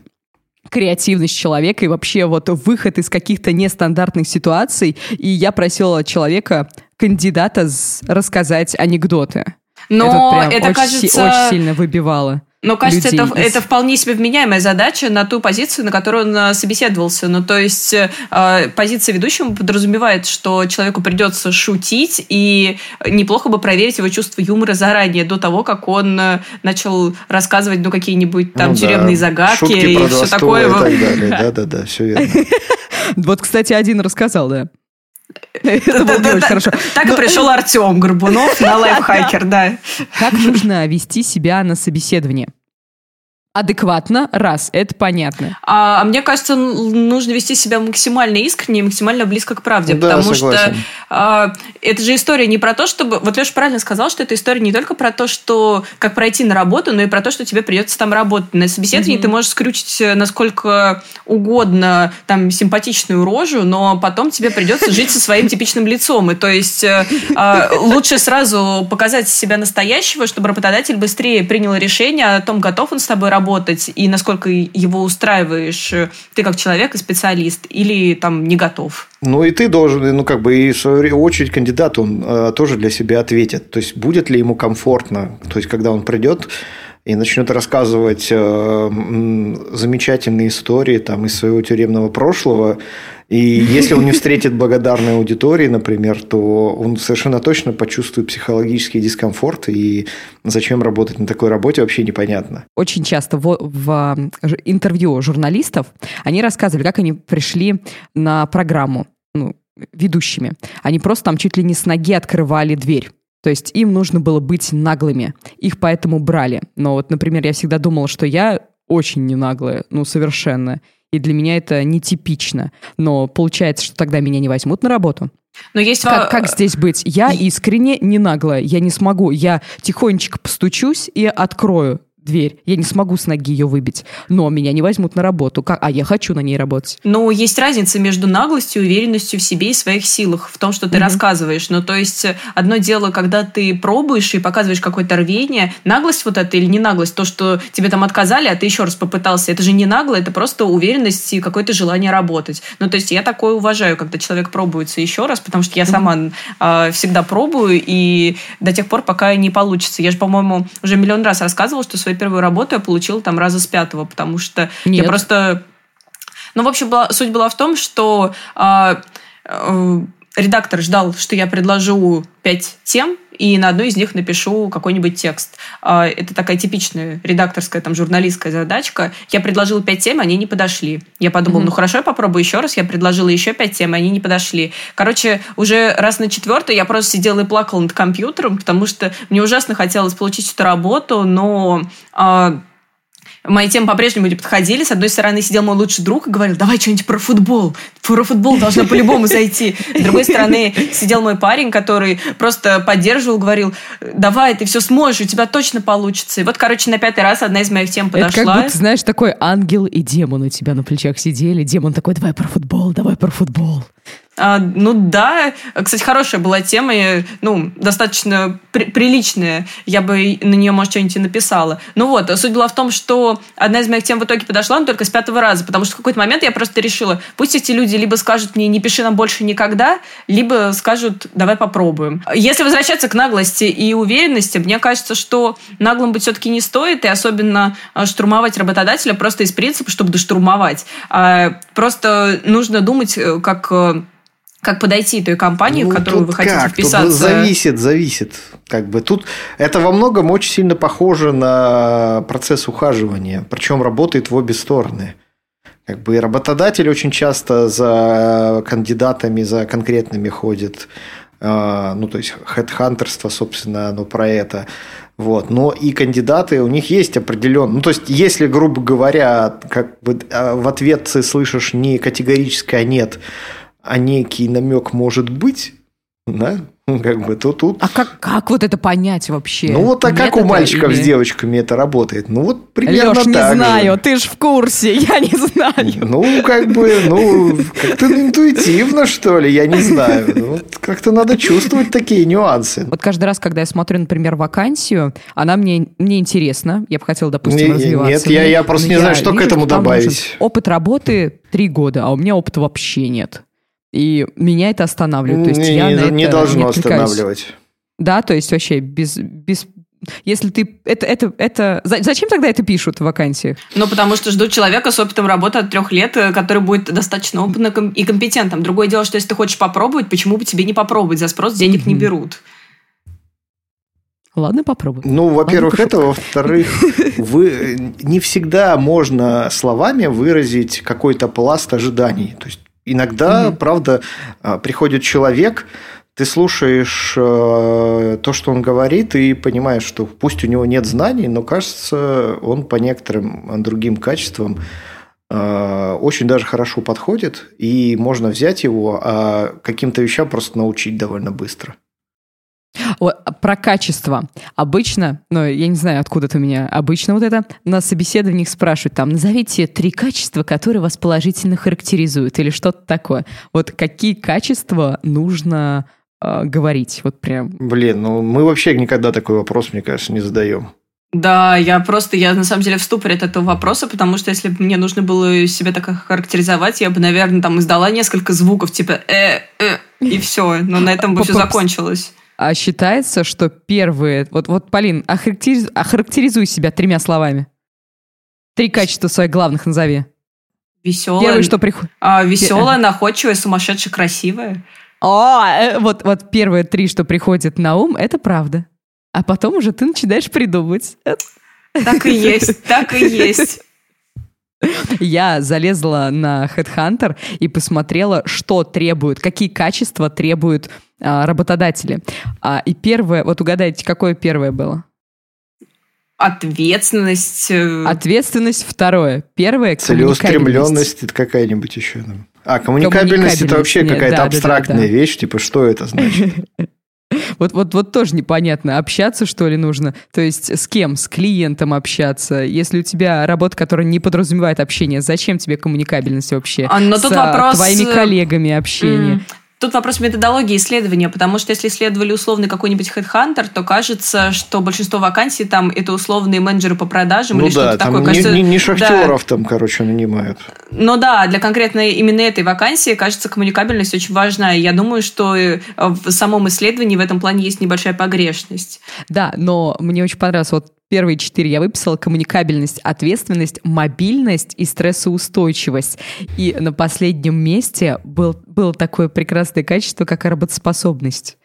креативность человека и вообще вот выход из каких-то нестандартных ситуаций. И я просила человека, кандидата, рассказать анекдоты. Но прям это, очень, си- кажется... очень сильно выбивало. Но кажется, людей это, из- это вполне себе вменяемая задача на ту позицию, на которую он э, собеседовался. Ну, то есть э, позиция ведущего подразумевает, что человеку придется шутить, и неплохо бы проверить его чувство юмора заранее, до того, как он э, начал рассказывать ну, какие-нибудь там Ну да, тюремные загадки шутки и про все такое. и так далее. Да-да-да, все верно. Вот, кстати, один рассказал, да. Это было не очень хорошо. Так и пришел Артем Горбунов на лайфхакер, да. Как нужно вести себя на собеседовании? Адекватно, раз, это понятно. А, а мне кажется, нужно вести себя максимально искренне и максимально близко к правде. Да, потому согласен. что а, это же история не про то, чтобы... Вот Леша правильно сказал, что это история не только про то, что как пройти на работу, но и про то, что тебе придется там работать. На собеседовании Мгм. ты можешь скрючить э, насколько угодно там симпатичную рожу, но потом тебе придется жить со своим типичным лицом. И то есть э, а, лучше сразу показать себя настоящего, чтобы работодатель быстрее принял решение о том, готов он с тобой работать и насколько его устраиваешь э, ты как человек и специалист, или там не готов. Ну и ты должен, ну как бы и в свою очередь кандидат, он э, тоже для себя ответит. То есть будет ли ему комфортно, то есть когда он придет и начнет рассказывать э, замечательные истории там из своего тюремного прошлого, и если он не встретит благодарной аудитории, например, то он совершенно точно почувствует психологический дискомфорт, и зачем работать на такой работе вообще непонятно. Очень часто в, в, а, интервью журналистов они рассказывали, как они пришли на программу ну, ведущими. Они просто там чуть ли не с ноги открывали дверь. То есть им нужно было быть наглыми. Их поэтому брали. Но вот, например, я всегда думала, что я очень не наглая, ну, совершенно. И для меня это нетипично. Но получается, что тогда меня не возьмут на работу. Но есть Как, как здесь быть? Я искренне не наглая. Я не смогу. Я тихонечко постучусь и открою дверь. Я не смогу с ноги ее выбить. Но меня не возьмут на работу. Как? А я хочу на ней работать. Но есть разница между наглостью и уверенностью в себе и своих силах, в том, что ты Мгм. рассказываешь. Ну, то есть, э, одно дело, когда ты пробуешь и показываешь какое-то рвение, наглость вот это или не наглость, то, что тебе там отказали, а ты еще раз попытался, это же не нагло, это просто уверенность и какое-то желание работать. Ну, то есть, я такое уважаю, когда человек пробуется еще раз, потому что я сама э, всегда пробую, и до тех пор, пока не получится. Я же, по-моему, уже миллион раз рассказывала, что свою первую работу я получила там раза с пятого, потому что я Нет. просто ну, в общем, была, суть была в том, что а, э, редактор ждал, что я предложу пять тем, и на одной из них напишу какой-нибудь текст. А, это такая типичная редакторская, там, журналистская задачка. Я предложила пять тем, они не подошли. Я подумала, Мгм. ну хорошо, я попробую еще раз. Я предложила еще пять тем, они не подошли. Короче, уже раз на четвертый я просто сидела и плакала над компьютером, потому что мне ужасно хотелось получить эту работу, но... а, Мои темы по-прежнему не подходили. С одной стороны сидел мой лучший друг и говорил, давай что-нибудь про футбол. Про футбол должно по-любому зайти. С другой стороны сидел мой парень, который просто поддерживал, говорил, давай, ты все сможешь, у тебя точно получится. И вот, короче, на пятый раз одна из моих тем Это подошла. как будто, знаешь, такой ангел и демон у тебя на плечах сидели. Демон такой, давай про футбол, давай про футбол. А, ну да, кстати, хорошая была тема, и, ну, достаточно при- приличная. Я бы на нее, может, что-нибудь и написала. Ну вот, суть была в том, что одна из моих тем в итоге подошла, но только с пятого раза, потому что в какой-то момент я просто решила, пусть эти люди либо скажут мне, не пиши нам больше никогда, либо скажут, давай попробуем. Если возвращаться к наглости и уверенности, мне кажется, что наглым быть все-таки не стоит, и особенно а, штурмовать работодателя просто из принципа, чтобы доштурмовать. А, Просто нужно думать, э, как э, как подойти той компании, в Ну, которую тут вы хотите как? Тут вписаться. зависит, зависит. Как бы тут это во многом очень сильно похоже на процесс ухаживания, причем работает в обе стороны. Как бы и работодатель очень часто за кандидатами, за конкретными ходит. А, Ну, то есть, хедхантерство, собственно, оно про это. Вот. Но и кандидаты, у них есть определенный... Ну, то есть, если, грубо говоря, как бы а, в ответ ты слышишь не категорическое «нет», а некий намек может быть, да, ну, как бы то тут... А как, как вот это понять вообще? Ну, вот а как у мальчиков или- с девочками это работает? Ну, вот примерно Леш, не так же. знаю, ты ж в курсе, я не знаю. Ну, как бы, ну, как-то интуитивно, что ли, я не знаю. Ну, вот как-то надо чувствовать такие нюансы. Вот каждый раз, когда я смотрю, например, вакансию, она мне, мне интересна, я бы хотела, допустим, Не- развиваться. нет, я- я просто но не знаю, что к этому добавить. Опыт работы три года, а у меня опыта вообще нет. И меня это останавливает. То есть не, я не- на это не должно откликаюсь. останавливать. Да, то есть вообще без, без, если ты... Это, это, это... Зачем тогда это пишут в вакансиях? Ну, потому что ждут человека с опытом работы от трех лет, э, который будет достаточно опытным и компетентным. Другое дело, что если ты хочешь попробовать, почему бы тебе не попробовать? За спрос денег mm-hmm. не берут. Ладно, попробуй. Ну, во-первых, это, во-вторых, вы не всегда можно словами выразить какой-то пласт ожиданий. То есть иногда, mm-hmm. правда, а, приходит человек, ты слушаешь э, то, что он говорит, и понимаешь, что пусть у него нет знаний, но кажется, он по некоторым другим качествам э, очень даже хорошо подходит, и можно взять его, а каким-то вещам просто научить довольно быстро. Вот, про качество. Обычно, ну, я не знаю, откуда это у меня, обычно вот это, на собеседованиях спрашивают, там, назовите три качества, которые вас положительно характеризуют, или что-то такое. Вот какие качества нужно э, говорить? Вот прям. Блин, ну мы вообще никогда такой вопрос, мне кажется, не задаем. Да, я просто, я на самом деле в ступоре от этого вопроса, потому что если бы мне нужно было себя так характеризовать, я бы, наверное, там издала несколько звуков, типа э, э, и все, но на этом бы все закончилось. А считается, что первые... Вот, вот Полин, охарактеризуй, охарактеризуй себя тремя словами. Три качества своих главных назови. Веселая. Первое, что приходит. А, веселая, находчивая, сумасшедшая, красивая. О, э, вот, вот первые три, что приходят на ум, это правда. А потом уже ты начинаешь придумывать. Так и есть, так и есть. Я залезла на Headhunter и посмотрела, что требуют, какие качества требуют а, работодатели. А, и первое, вот угадайте, какое первое было? Ответственность. Э, Ответственность второе. Первое Целеустремленность это какая-нибудь еще. А, коммуникабельность это вообще какая-то да, абстрактная да, да, да. вещь, типа что это значит? Вот, вот, вот тоже непонятно, общаться что ли нужно? То есть с кем? С клиентом общаться? Если у тебя работа, которая не подразумевает общение, зачем тебе коммуникабельность вообще? А, но тут с вопрос... твоими коллегами общение? Mm. Тут вопрос методологии исследования, потому что если исследовали условный какой-нибудь хедхантер, то кажется, что большинство вакансий там это условные менеджеры по продажам ну или да, что-то там такое. Не, кажется, не, не шахтеров да. там, короче, нанимают. Ну да, для конкретно именно этой вакансии, кажется, коммуникабельность очень важна. Я думаю, что э, в самом исследовании в этом плане есть небольшая погрешность. Да, но мне очень понравилось вот Первые четыре я выписала коммуникабельность, ответственность, мобильность и стрессоустойчивость. И на последнем месте был, было такое прекрасное качество, как работоспособность.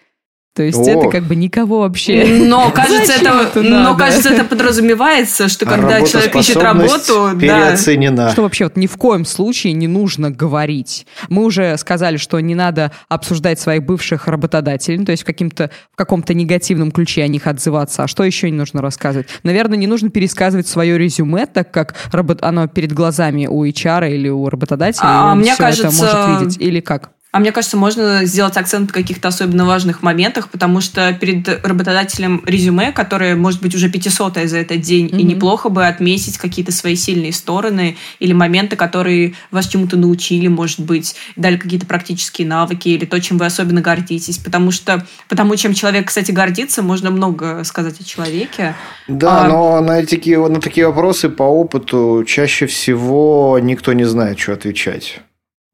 То есть О. это как бы никого вообще. Но кажется, это, но кажется, это подразумевается, что когда человек ищет работу, переоценена. Да, что вообще вот ни в коем случае не нужно говорить. Мы уже сказали, что не надо обсуждать своих бывших работодателей, ну, то есть в, каким-то, в каком-то негативном ключе о них отзываться. А что еще не нужно рассказывать? Наверное, не нужно пересказывать свое резюме, так как оно перед глазами у HR или у работодателя. А, и мне кажется, это может видеть. Или как? А мне кажется, можно сделать акцент на каких-то особенно важных моментах, потому что перед работодателем резюме, которое может быть уже 500 за этот день, mm-hmm. и неплохо бы отметить какие-то свои сильные стороны или моменты, которые вас чему-то научили, может быть, дали какие-то практические навыки или то, чем вы особенно гордитесь. Потому что потому чем человек, кстати, гордится, можно много сказать о человеке. Да, а... но на, такие, на такие вопросы по опыту чаще всего никто не знает, что отвечать.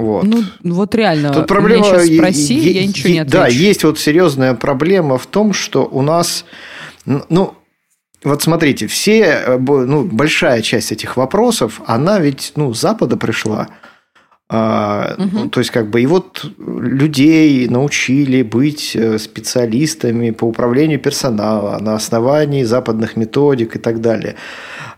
Вот. Ну, вот реально. Тут проблема, меня сейчас спроси, е- я ничего не отвечу. Да, есть вот серьезная проблема в том, что у нас, ну, вот смотрите, все, э, ну, большая часть этих вопросов, она ведь, ну, с Запада пришла. А, угу. ну, то есть, как бы, и вот людей научили быть э, специалистами по управлению персонала на основании западных методик и так далее.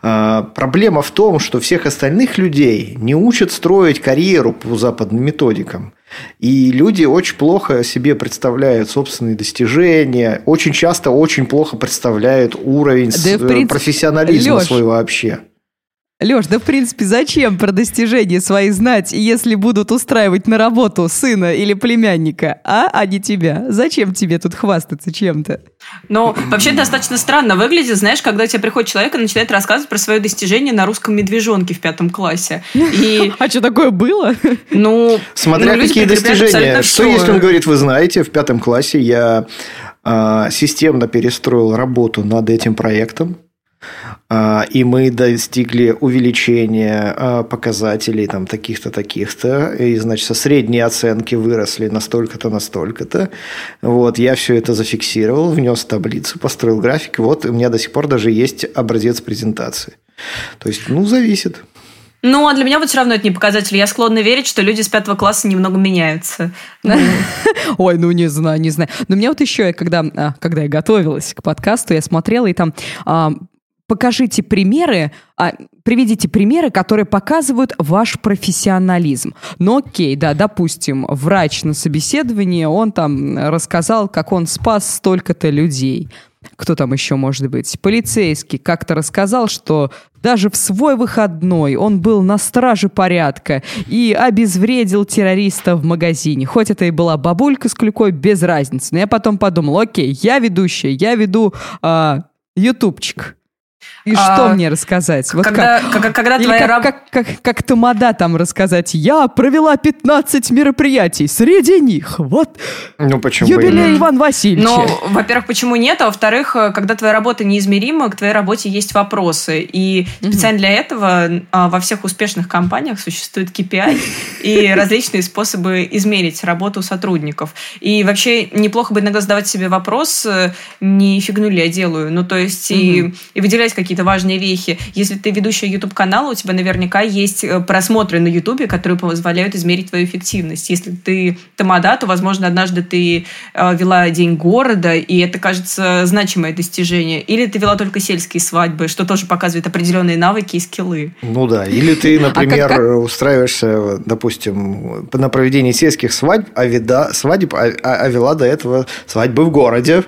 А, проблема в том, что всех остальных людей не учат строить карьеру по западным методикам. И люди очень плохо себе представляют собственные достижения, очень часто очень плохо представляют уровень да, принципе, профессионализма Леш, свой вообще. Леш, да в принципе зачем про достижения свои знать, если будут устраивать на работу сына или племянника, а, а не тебя? Зачем тебе тут хвастаться чем-то? Ну, вообще достаточно странно выглядит, знаешь, когда тебе приходит человек и начинает рассказывать про свое достижение на русском медвежонке в пятом классе. И... А что такое было? Ну, Смотря ну, какие достижения. Что если он говорит, вы знаете, в пятом классе я а, системно перестроил работу над этим проектом, и мы достигли увеличения а, показателей там таких-то, таких-то, и, значит, со средней оценки выросли настолько-то, настолько-то. Вот, я все это зафиксировал, внес таблицу, построил график, вот у меня до сих пор даже есть образец презентации. То есть, ну, зависит. Ну, а для меня вот все равно это не показатель. Я склонна верить, что люди с пятого класса немного меняются. Ну. Ой, ну не знаю, не знаю. Но меня вот еще, когда, а, когда я готовилась к подкасту, я смотрела, и там а, покажите примеры, а, приведите примеры, которые показывают ваш профессионализм. Ну окей, да, допустим, врач на собеседовании, он там рассказал, как он спас столько-то людей кто там еще может быть, полицейский как-то рассказал, что даже в свой выходной он был на страже порядка и обезвредил террориста в магазине. Хоть это и была бабулька с клюкой, без разницы. Но я потом подумал, окей, я ведущая, я веду а, ютубчик. И а, что мне рассказать? Вот когда, как, как, когда Или твоя как, раб... как, как, как, как тамада там рассказать. Я провела 15 мероприятий, среди них вот ну, почему юбилей Иван Васильевича. Ну, во-первых, почему нет? А во-вторых, э, когда твоя работа неизмерима, к твоей работе есть вопросы. И специально для этого а, во всех успешных компаниях существует KPI и различные способы измерить работу сотрудников. И вообще неплохо бы иногда задавать себе вопрос, э, не фигню ли я делаю. Ну, то есть и, и выделять какие какие-то важные вехи. Если ты ведущая YouTube-канала, у тебя наверняка есть э, просмотры на YouTube, которые позволяют измерить твою эффективность. Если ты тамада, то, возможно, однажды ты э, вела День города, и это кажется значимое достижение. Или ты вела только сельские свадьбы, что тоже показывает определенные навыки и скиллы. Ну да. Или ты, например, а как, как? устраиваешься, допустим, на проведении сельских свадьб, а, вида, свадеб, а, а, а вела до этого свадьбы в городе.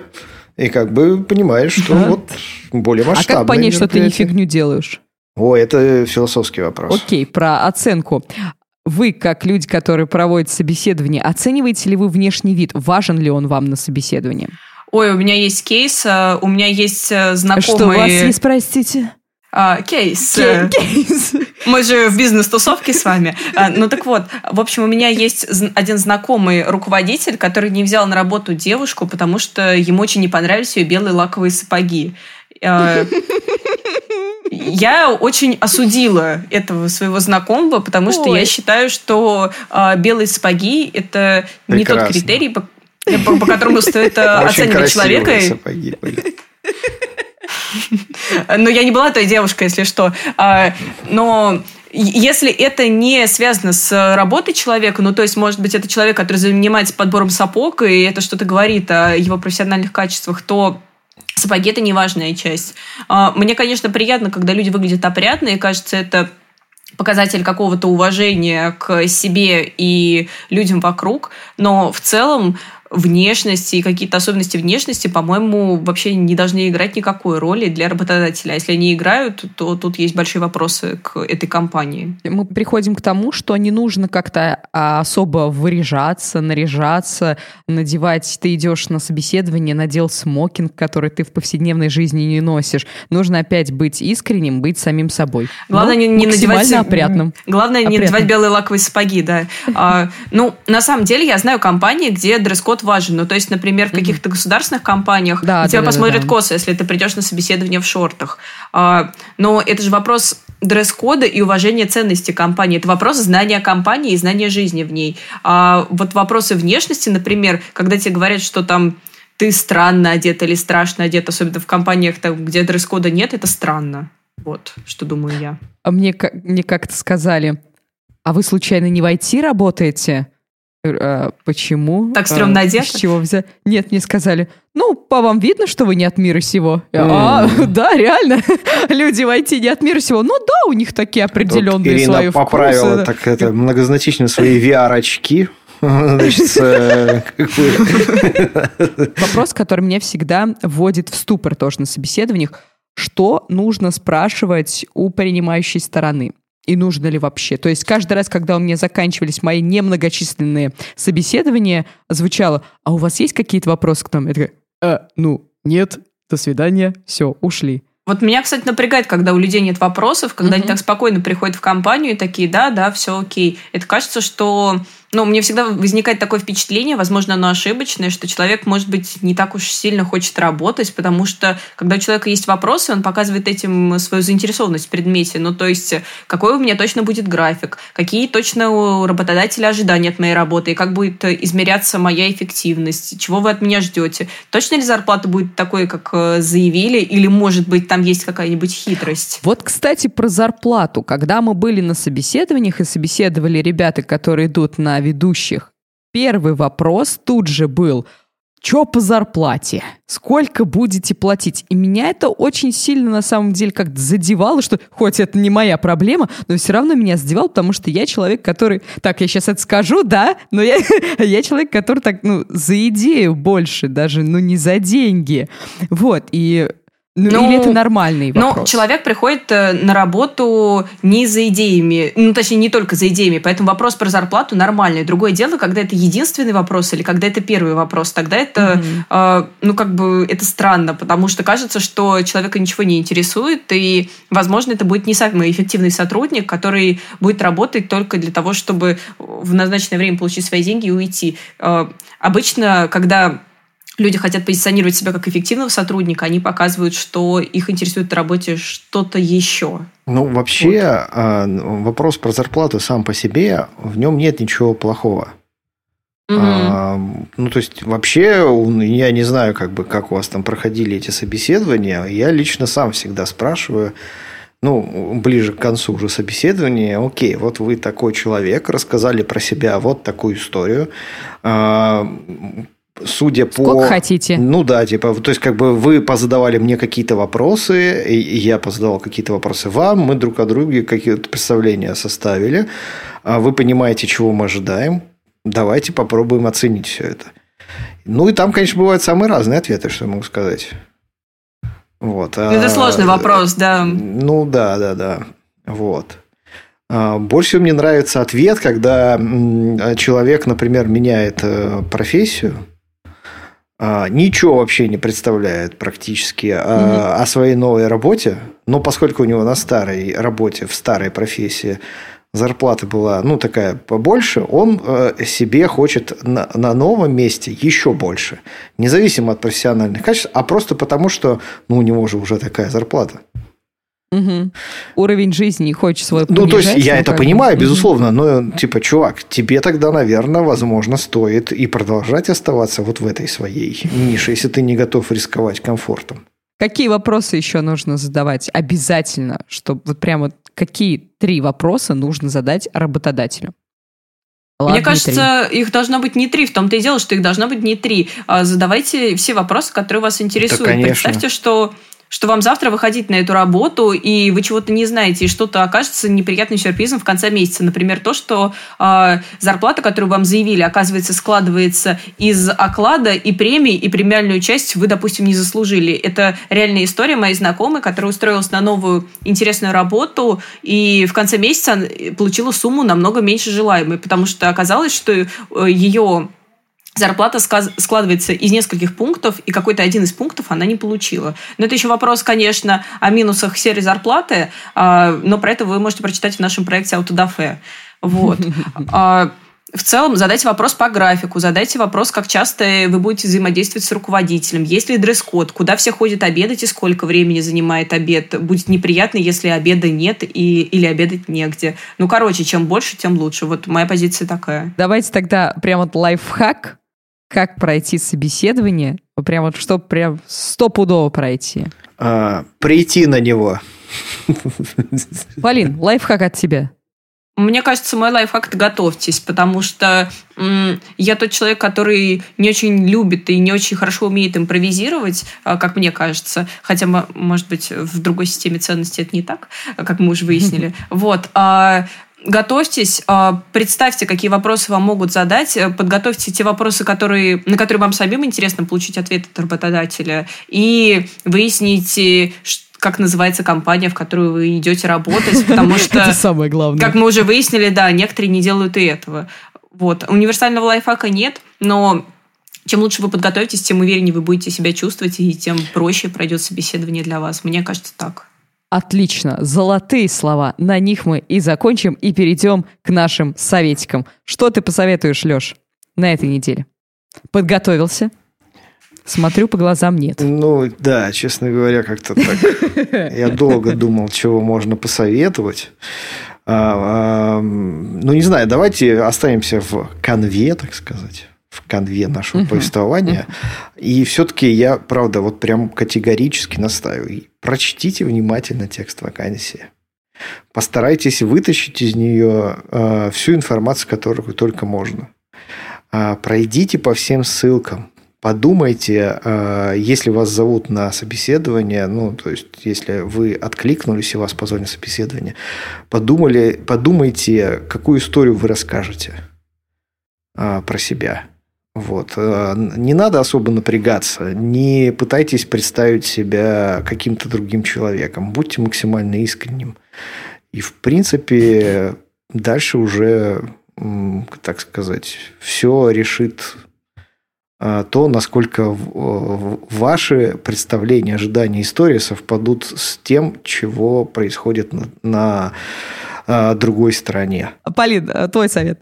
И как бы понимаешь, что вот более масштабное А как понять, что ты не фигню делаешь? О, это философский вопрос. Окей, про оценку. Вы, как люди, которые проводят собеседование, оцениваете ли вы внешний вид? Важен ли он вам на собеседовании? Ой, у меня есть кейс, э, у меня есть знакомые... Что у вас есть, простите? А, кейс. Кейс. Мы же в бизнес-тусовке с вами. А, ну так вот, в общем, у меня есть один знакомый руководитель, который не взял на работу девушку, потому что ему очень не понравились ее белые лаковые сапоги. А, я очень осудила этого своего знакомого, потому что Ой. я считаю, что а, белые сапоги это Прекрасно. не тот критерий, по, по, по которому стоит оценивать человека. Сапоги но я не была той девушкой, если что. А, но если это не связано с работой человека, ну, то есть, может быть, это человек, который занимается подбором сапог, и это что-то говорит о его профессиональных качествах, то сапоги – это неважная часть. А, мне, конечно, приятно, когда люди выглядят опрятно, и кажется, это показатель какого-то уважения к себе и людям вокруг, но в целом внешности и какие-то особенности внешности, по-моему, вообще не должны играть никакой роли для работодателя. А если они играют, то тут есть большие вопросы к этой компании. Мы приходим к тому, что не нужно как-то а, особо выряжаться, наряжаться, надевать. Ты идешь на собеседование, надел смокинг, который ты в повседневной жизни не носишь. Нужно опять быть искренним, быть самим собой. Главное не, не надевать опрятным. Главное опрятным. не надевать белые лаковые сапоги, да. А, ну, на самом деле я знаю компании, где дресс-код подход важен. Ну, то есть, например, в каких-то государственных компаниях да, на тебя да, посмотрят да, да. косо, если ты придешь на собеседование в шортах. А, но это же вопрос дресс-кода и уважения ценностей компании. Это вопрос знания компании и знания жизни в ней. А вот вопросы внешности, например, когда тебе говорят, что там ты странно одет или страшно одет, особенно в компаниях, там, где дресс-кода нет, это странно. Вот, что думаю я. А мне, мне как-то сказали, а вы случайно не в IT работаете? А, почему? Так стрёмно а, одет? С чего взять? Нет, мне сказали, ну, по вам видно, что вы не от мира сего. Mm. А, да, реально. Люди в IT не от мира сего. Ну да, у них такие определенные Ирина свои поправила вкусы. так это многозначительно свои VR-очки. Вопрос, который меня всегда вводит в ступор тоже на собеседованиях. Что нужно спрашивать у принимающей стороны? И нужно ли вообще. То есть каждый раз, когда у меня заканчивались мои немногочисленные собеседования, звучало, а у вас есть какие-то вопросы к нам? Я такая, э, ну, нет, до свидания, все, ушли. Вот меня, кстати, напрягает, когда у людей нет вопросов, когда mm-hmm. они так спокойно приходят в компанию и такие, да, да, все окей. Это кажется, что ну, мне всегда возникает такое впечатление, возможно, оно ошибочное, что человек, может быть, не так уж сильно хочет работать, потому что, когда у человека есть вопросы, он показывает этим свою заинтересованность в предмете. Ну, то есть, какой у меня точно будет график, какие точно у работодателя ожидания от моей работы, и как будет измеряться моя эффективность, чего вы от меня ждете. Точно ли зарплата будет такой, как э, заявили, или, может быть, там есть какая-нибудь хитрость? Вот, кстати, про зарплату. Когда мы были на собеседованиях и собеседовали ребята, которые идут на ведущих, первый вопрос тут же был – что по зарплате? Сколько будете платить? И меня это очень сильно, на самом деле, как-то задевало, что хоть это не моя проблема, но все равно меня задевало, потому что я человек, который... Так, я сейчас это скажу, да, но я, я человек, который так, ну, за идею больше даже, ну, не за деньги. Вот, и ну, ну, или это нормальный вопрос? Ну, человек приходит э, на работу не за идеями, ну, точнее, не только за идеями, поэтому вопрос про зарплату нормальный. Другое дело, когда это единственный вопрос или когда это первый вопрос, тогда это, mm-hmm. э, ну, как бы, это странно, потому что кажется, что человека ничего не интересует, и, возможно, это будет не самый эффективный сотрудник, который будет работать только для того, чтобы в назначенное время получить свои деньги и уйти. Э, обычно, когда люди хотят позиционировать себя как эффективного сотрудника, они показывают, что их интересует в работе что-то еще. Ну, вообще, вот. А, вопрос про зарплату сам по себе, в нем нет ничего плохого. Угу. А, ну, то есть, вообще, я не знаю, как бы, как у вас там проходили эти собеседования. Я лично сам всегда спрашиваю, ну, ближе к концу уже собеседования, окей, вот вы такой человек, рассказали про себя вот такую историю. А, судя по... Сколько хотите. Ну да, типа, то есть как бы вы позадавали мне какие-то вопросы, и я позадавал какие-то вопросы вам, мы друг о друге какие-то представления составили, а вы понимаете, чего мы ожидаем, давайте попробуем оценить все это. Ну и там, конечно, бывают самые разные ответы, что я могу сказать. Вот. Ну, это а, сложный вопрос, да. Ну да, да, да. Вот. А, больше мне нравится ответ, когда человек, например, меняет э, профессию, а, ничего вообще не представляет практически угу. о, о своей новой работе, но поскольку у него на старой работе, в старой профессии зарплата была, ну, такая побольше, он э, себе хочет на, на новом месте еще больше. Независимо от профессиональных качеств, а просто потому, что ну, у него же уже такая зарплата. Угу. Уровень жизни хочет свой Ну, то есть, я это понимаю, безусловно, но, типа, чувак, тебе тогда, наверное, возможно, стоит и продолжать оставаться вот в этой своей нише, если ты не готов рисковать комфортом. Какие вопросы еще нужно задавать обязательно, чтобы вот прямо какие три вопроса нужно задать работодателю? Ладно, Мне кажется, их должно быть не три. В том-то и дело, что их должно быть не три. А задавайте все вопросы, которые вас интересуют. Да, Представьте, что что вам завтра выходить на эту работу, и вы чего-то не знаете, и что-то окажется неприятным сюрпризом в конце месяца. Например, то, что э, зарплата, которую вам заявили, оказывается, складывается из оклада и премий, и премиальную часть вы, допустим, не заслужили. Это реальная история моей знакомой, которая устроилась на новую интересную работу, и в конце месяца получила сумму намного меньше желаемой, потому что оказалось, что э, ее зарплата складывается из нескольких пунктов, и какой-то один из пунктов она не получила. Но это еще вопрос, конечно, о минусах серой зарплаты, а, но про это вы можете прочитать в нашем проекте «Аутодафе». Вот. А, в целом задайте вопрос по графику, задайте вопрос, как часто вы будете взаимодействовать с руководителем, есть ли дресс-код, куда все ходят обедать и сколько времени занимает обед. Будет неприятно, если обеда нет и, или обедать негде. Ну, короче, чем больше, тем лучше. Вот моя позиция такая. Давайте тогда прям вот лайфхак как пройти собеседование, прям вот чтобы прям стопудово пройти? А, прийти на него. Полин, лайфхак от тебя. Мне кажется, мой лайфхак – это готовьтесь, потому что м, я тот человек, который не очень любит и не очень хорошо умеет импровизировать, а, как мне кажется. Хотя, может быть, в другой системе ценностей это не так, как мы уже выяснили. Вот. Готовьтесь, а, представьте, какие вопросы вам могут задать, э, подготовьте те вопросы, которые, на которые вам самим интересно получить ответ от работодателя, и выясните, как называется компания, в которую вы идете работать, потому что... Это самое главное. Как мы уже выяснили, да, некоторые не делают и этого. Вот. Универсального лайфхака нет, но чем лучше вы подготовитесь, тем увереннее вы будете себя чувствовать, и тем проще пройдет собеседование для вас. Мне кажется, так. Отлично, золотые слова. На них мы и закончим, и перейдем к нашим советикам. Что ты посоветуешь, Леш, на этой неделе? Подготовился? Смотрю по глазам нет. Ну, да, честно говоря, как-то так. Я долго думал, чего можно посоветовать. А, а, ну, не знаю, давайте останемся в конве, так сказать в конве нашего uh-huh. повествования. Uh-huh. И все-таки я, правда, вот прям категорически настаиваю. Прочтите внимательно текст вакансии. Постарайтесь вытащить из нее э, всю информацию, которую только можно. Э, пройдите по всем ссылкам. Подумайте, э, если вас зовут на собеседование, ну, то есть, если вы откликнулись и вас позвали на собеседование, подумали, подумайте, какую историю вы расскажете э, про себя вот. Э, не надо особо напрягаться. Не пытайтесь представить себя каким-то другим человеком. Будьте максимально искренним. И, в принципе, дальше уже, так сказать, все решит э, то, насколько ваши представления, ожидания истории совпадут с тем, чего происходит на, э, другой стороне. Полин, твой совет.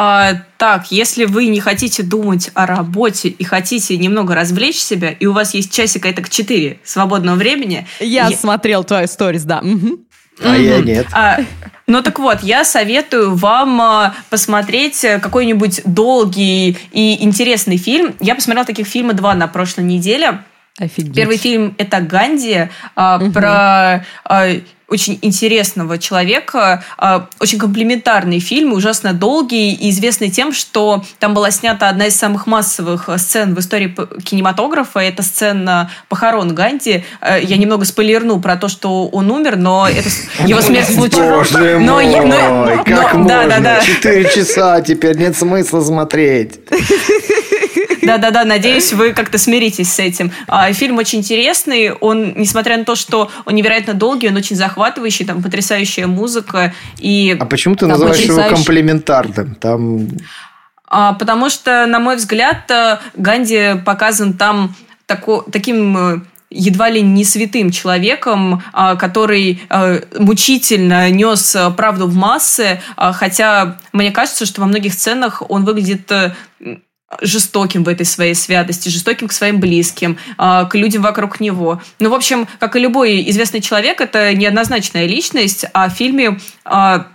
А, так, если вы не хотите думать о работе и хотите немного развлечь себя, и у вас есть часик это к 4 свободного времени... Я, я... смотрел твою сторис, да. Угу. А я нет. А, ну так вот, я советую вам а, посмотреть какой-нибудь долгий и интересный фильм. Я посмотрела таких фильмов два на прошлой неделе. Офигеть. Первый фильм это Ганди угу. про очень интересного человека, а, очень комплементарный фильм, ужасно долгий и известный тем, что там была снята одна из самых массовых сцен в истории кинематографа. Это сцена похорон Ганди. Э, я немного спойлерну про то, что он умер, но это его смерть случилась. Боже но, мой, но, как но, можно? Да, да, да. Четыре часа, теперь нет смысла смотреть. Да-да-да, надеюсь, вы как-то смиритесь с этим. А, фильм очень интересный, он, несмотря на то, что он невероятно долгий, он очень захватывающий, там потрясающая музыка. И а почему ты называешь потрясающий... его комплементарным? Там... А, потому что, на мой взгляд, э, Ганди показан там тако, таким э, едва ли не святым человеком, а, который э, мучительно нес правду в массы, хотя мне кажется, что во многих сценах он выглядит жестоким в этой своей святости, жестоким к своим близким, а, к людям вокруг него. Ну, в общем, как и любой известный человек, это неоднозначная личность, а в фильме а,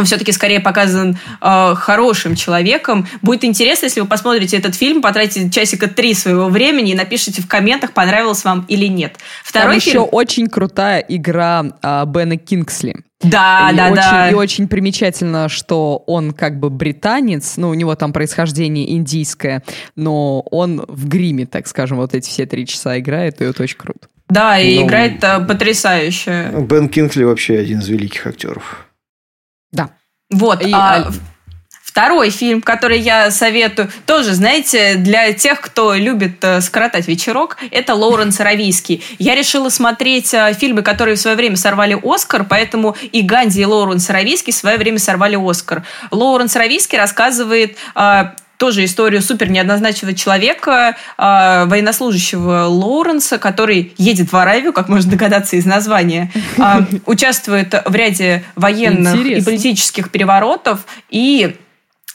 он все-таки скорее показан э, хорошим человеком. Будет интересно, если вы посмотрите этот фильм, потратите часика три своего времени и напишите в комментах, понравилось вам или нет. Второй Там фильм... еще очень крутая игра э, Бена Кингсли. Да, и да, очень, да. И очень примечательно, что он как бы британец, ну, у него там происхождение индийское, но он в гриме, так скажем, вот эти все три часа играет, и это очень круто. Да, и ну, играет э, потрясающе. Бен Кингсли вообще один из великих актеров. Вот. И, а, а... Второй фильм, который я советую, тоже, знаете, для тех, кто любит э, скоротать вечерок, это Лоуренс Равийский. Я решила смотреть э, фильмы, которые в свое время сорвали Оскар, поэтому и Ганди, и Лоуренс Равийский в свое время сорвали Оскар. Лоуренс Равийский рассказывает э, тоже историю супер неоднозначного человека, э, военнослужащего Лоуренса, который едет в Аравию, как можно догадаться из названия, э, участвует в ряде военных Интересно. и политических переворотов и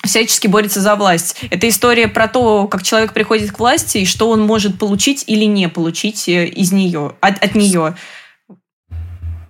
всячески борется за власть. Это история про то, как человек приходит к власти и что он может получить или не получить э, из нее, от, от нее.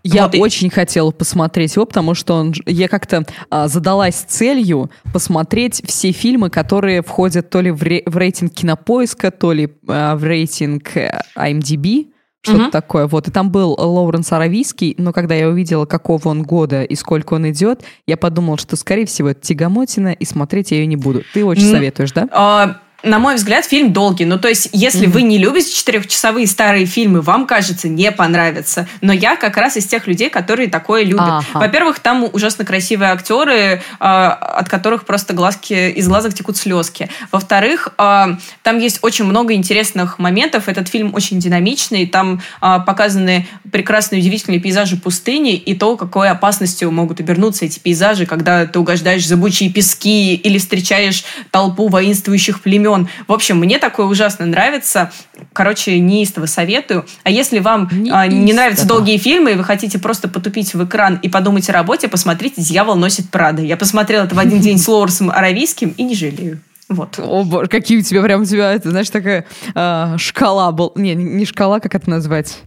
Я вот очень и... хотела посмотреть его, потому что он, я как-то а, задалась целью посмотреть все фильмы, которые входят то ли в, ре, в рейтинг Кинопоиска, то ли а, в рейтинг э, IMDb что-то угу. такое. Вот, и там был Лоуренс Аравийский, но когда я увидела, какого он года и сколько он идет, я подумала, что, скорее всего, это тягомотина, и смотреть я ее не буду. Ты очень советуешь, да? А, на мой взгляд, фильм долгий. Ну, то есть, если mm-hmm. вы не любите четырехчасовые старые фильмы, вам, кажется, не понравится. Но я как раз из тех людей, которые такое любят. Ага. Во-первых, там ужасно красивые актеры, э, от которых просто глазки, из глазок текут слезки. Во-вторых, э, там есть очень много интересных моментов. Этот фильм очень динамичный. Там э, показаны прекрасные, удивительные пейзажи пустыни и то, какой опасностью могут обернуться эти пейзажи, когда ты угождаешь зыбучие пески или встречаешь толпу воинствующих племен Родион. В общем, мне такое ужасно нравится. Короче, неистово советую. А если вам неистово. не нравятся долгие фильмы, и вы хотите просто потупить в экран и подумать о работе, посмотрите «Дьявол носит Прада». Я посмотрела это в один день с Лоурсом Аравийским и не жалею. Вот. О, боже, какие у тебя прям у тебя, это, знаешь, такая э, шкала был. Не, не шкала, как это назвать?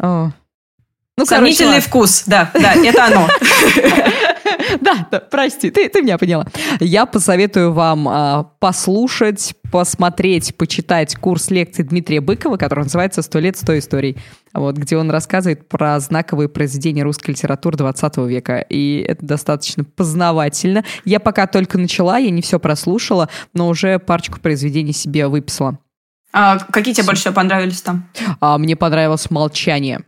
О. Ну, Сомнительный короче, вкус, да, да, это оно. Да, да, прости, ты, ты меня поняла. Я посоветую вам э, послушать, посмотреть, почитать курс лекций Дмитрия Быкова, который называется «Сто лет, сто историй», вот, где он рассказывает про знаковые произведения русской литературы 20 века. И это достаточно познавательно. Я пока только начала, я не все прослушала, но уже парочку произведений себе выписала. А какие тебе больше всего понравились там? А, мне понравилось «Молчание».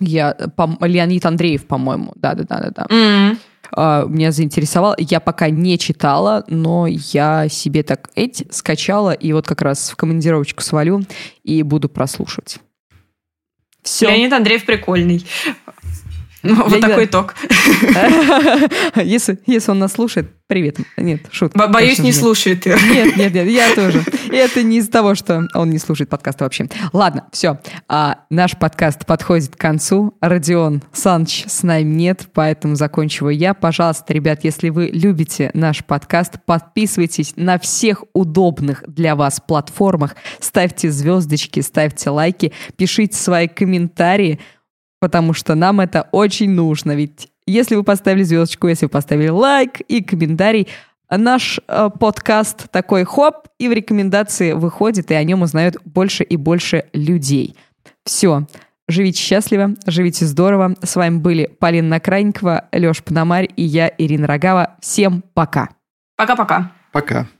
Я, по, Леонид Андреев, по-моему. Да-да-да-да. Mm-hmm. Uh, меня заинтересовало. Я пока не читала, но я себе так эти скачала, и вот как раз в командировочку свалю и буду прослушивать. Все. Леонид Андреев прикольный. Ну, вот такой итог. Если, если он нас слушает, привет. Нет, шутка. Боюсь, не слушает. Нет, нет, нет, я тоже. Это не из того, что он не слушает подкаста вообще. Ладно, все. А, наш подкаст подходит к концу. Родион Санч с нами нет, поэтому заканчиваю я. Пожалуйста, ребят, если вы любите наш подкаст, подписывайтесь на всех удобных для вас платформах, ставьте звездочки, ставьте лайки, пишите свои комментарии, потому что нам это очень нужно. Ведь если вы поставили звездочку, если вы поставили лайк и комментарий, наш э, подкаст такой хоп, и в рекомендации выходит, и о нем узнают больше и больше людей. Все. Живите счастливо, живите здорово. С вами были Полина Накрайникова, Леша Пономарь и я, Ирина Рогава. Всем пока. Пока-пока. Пока. -пока. пока.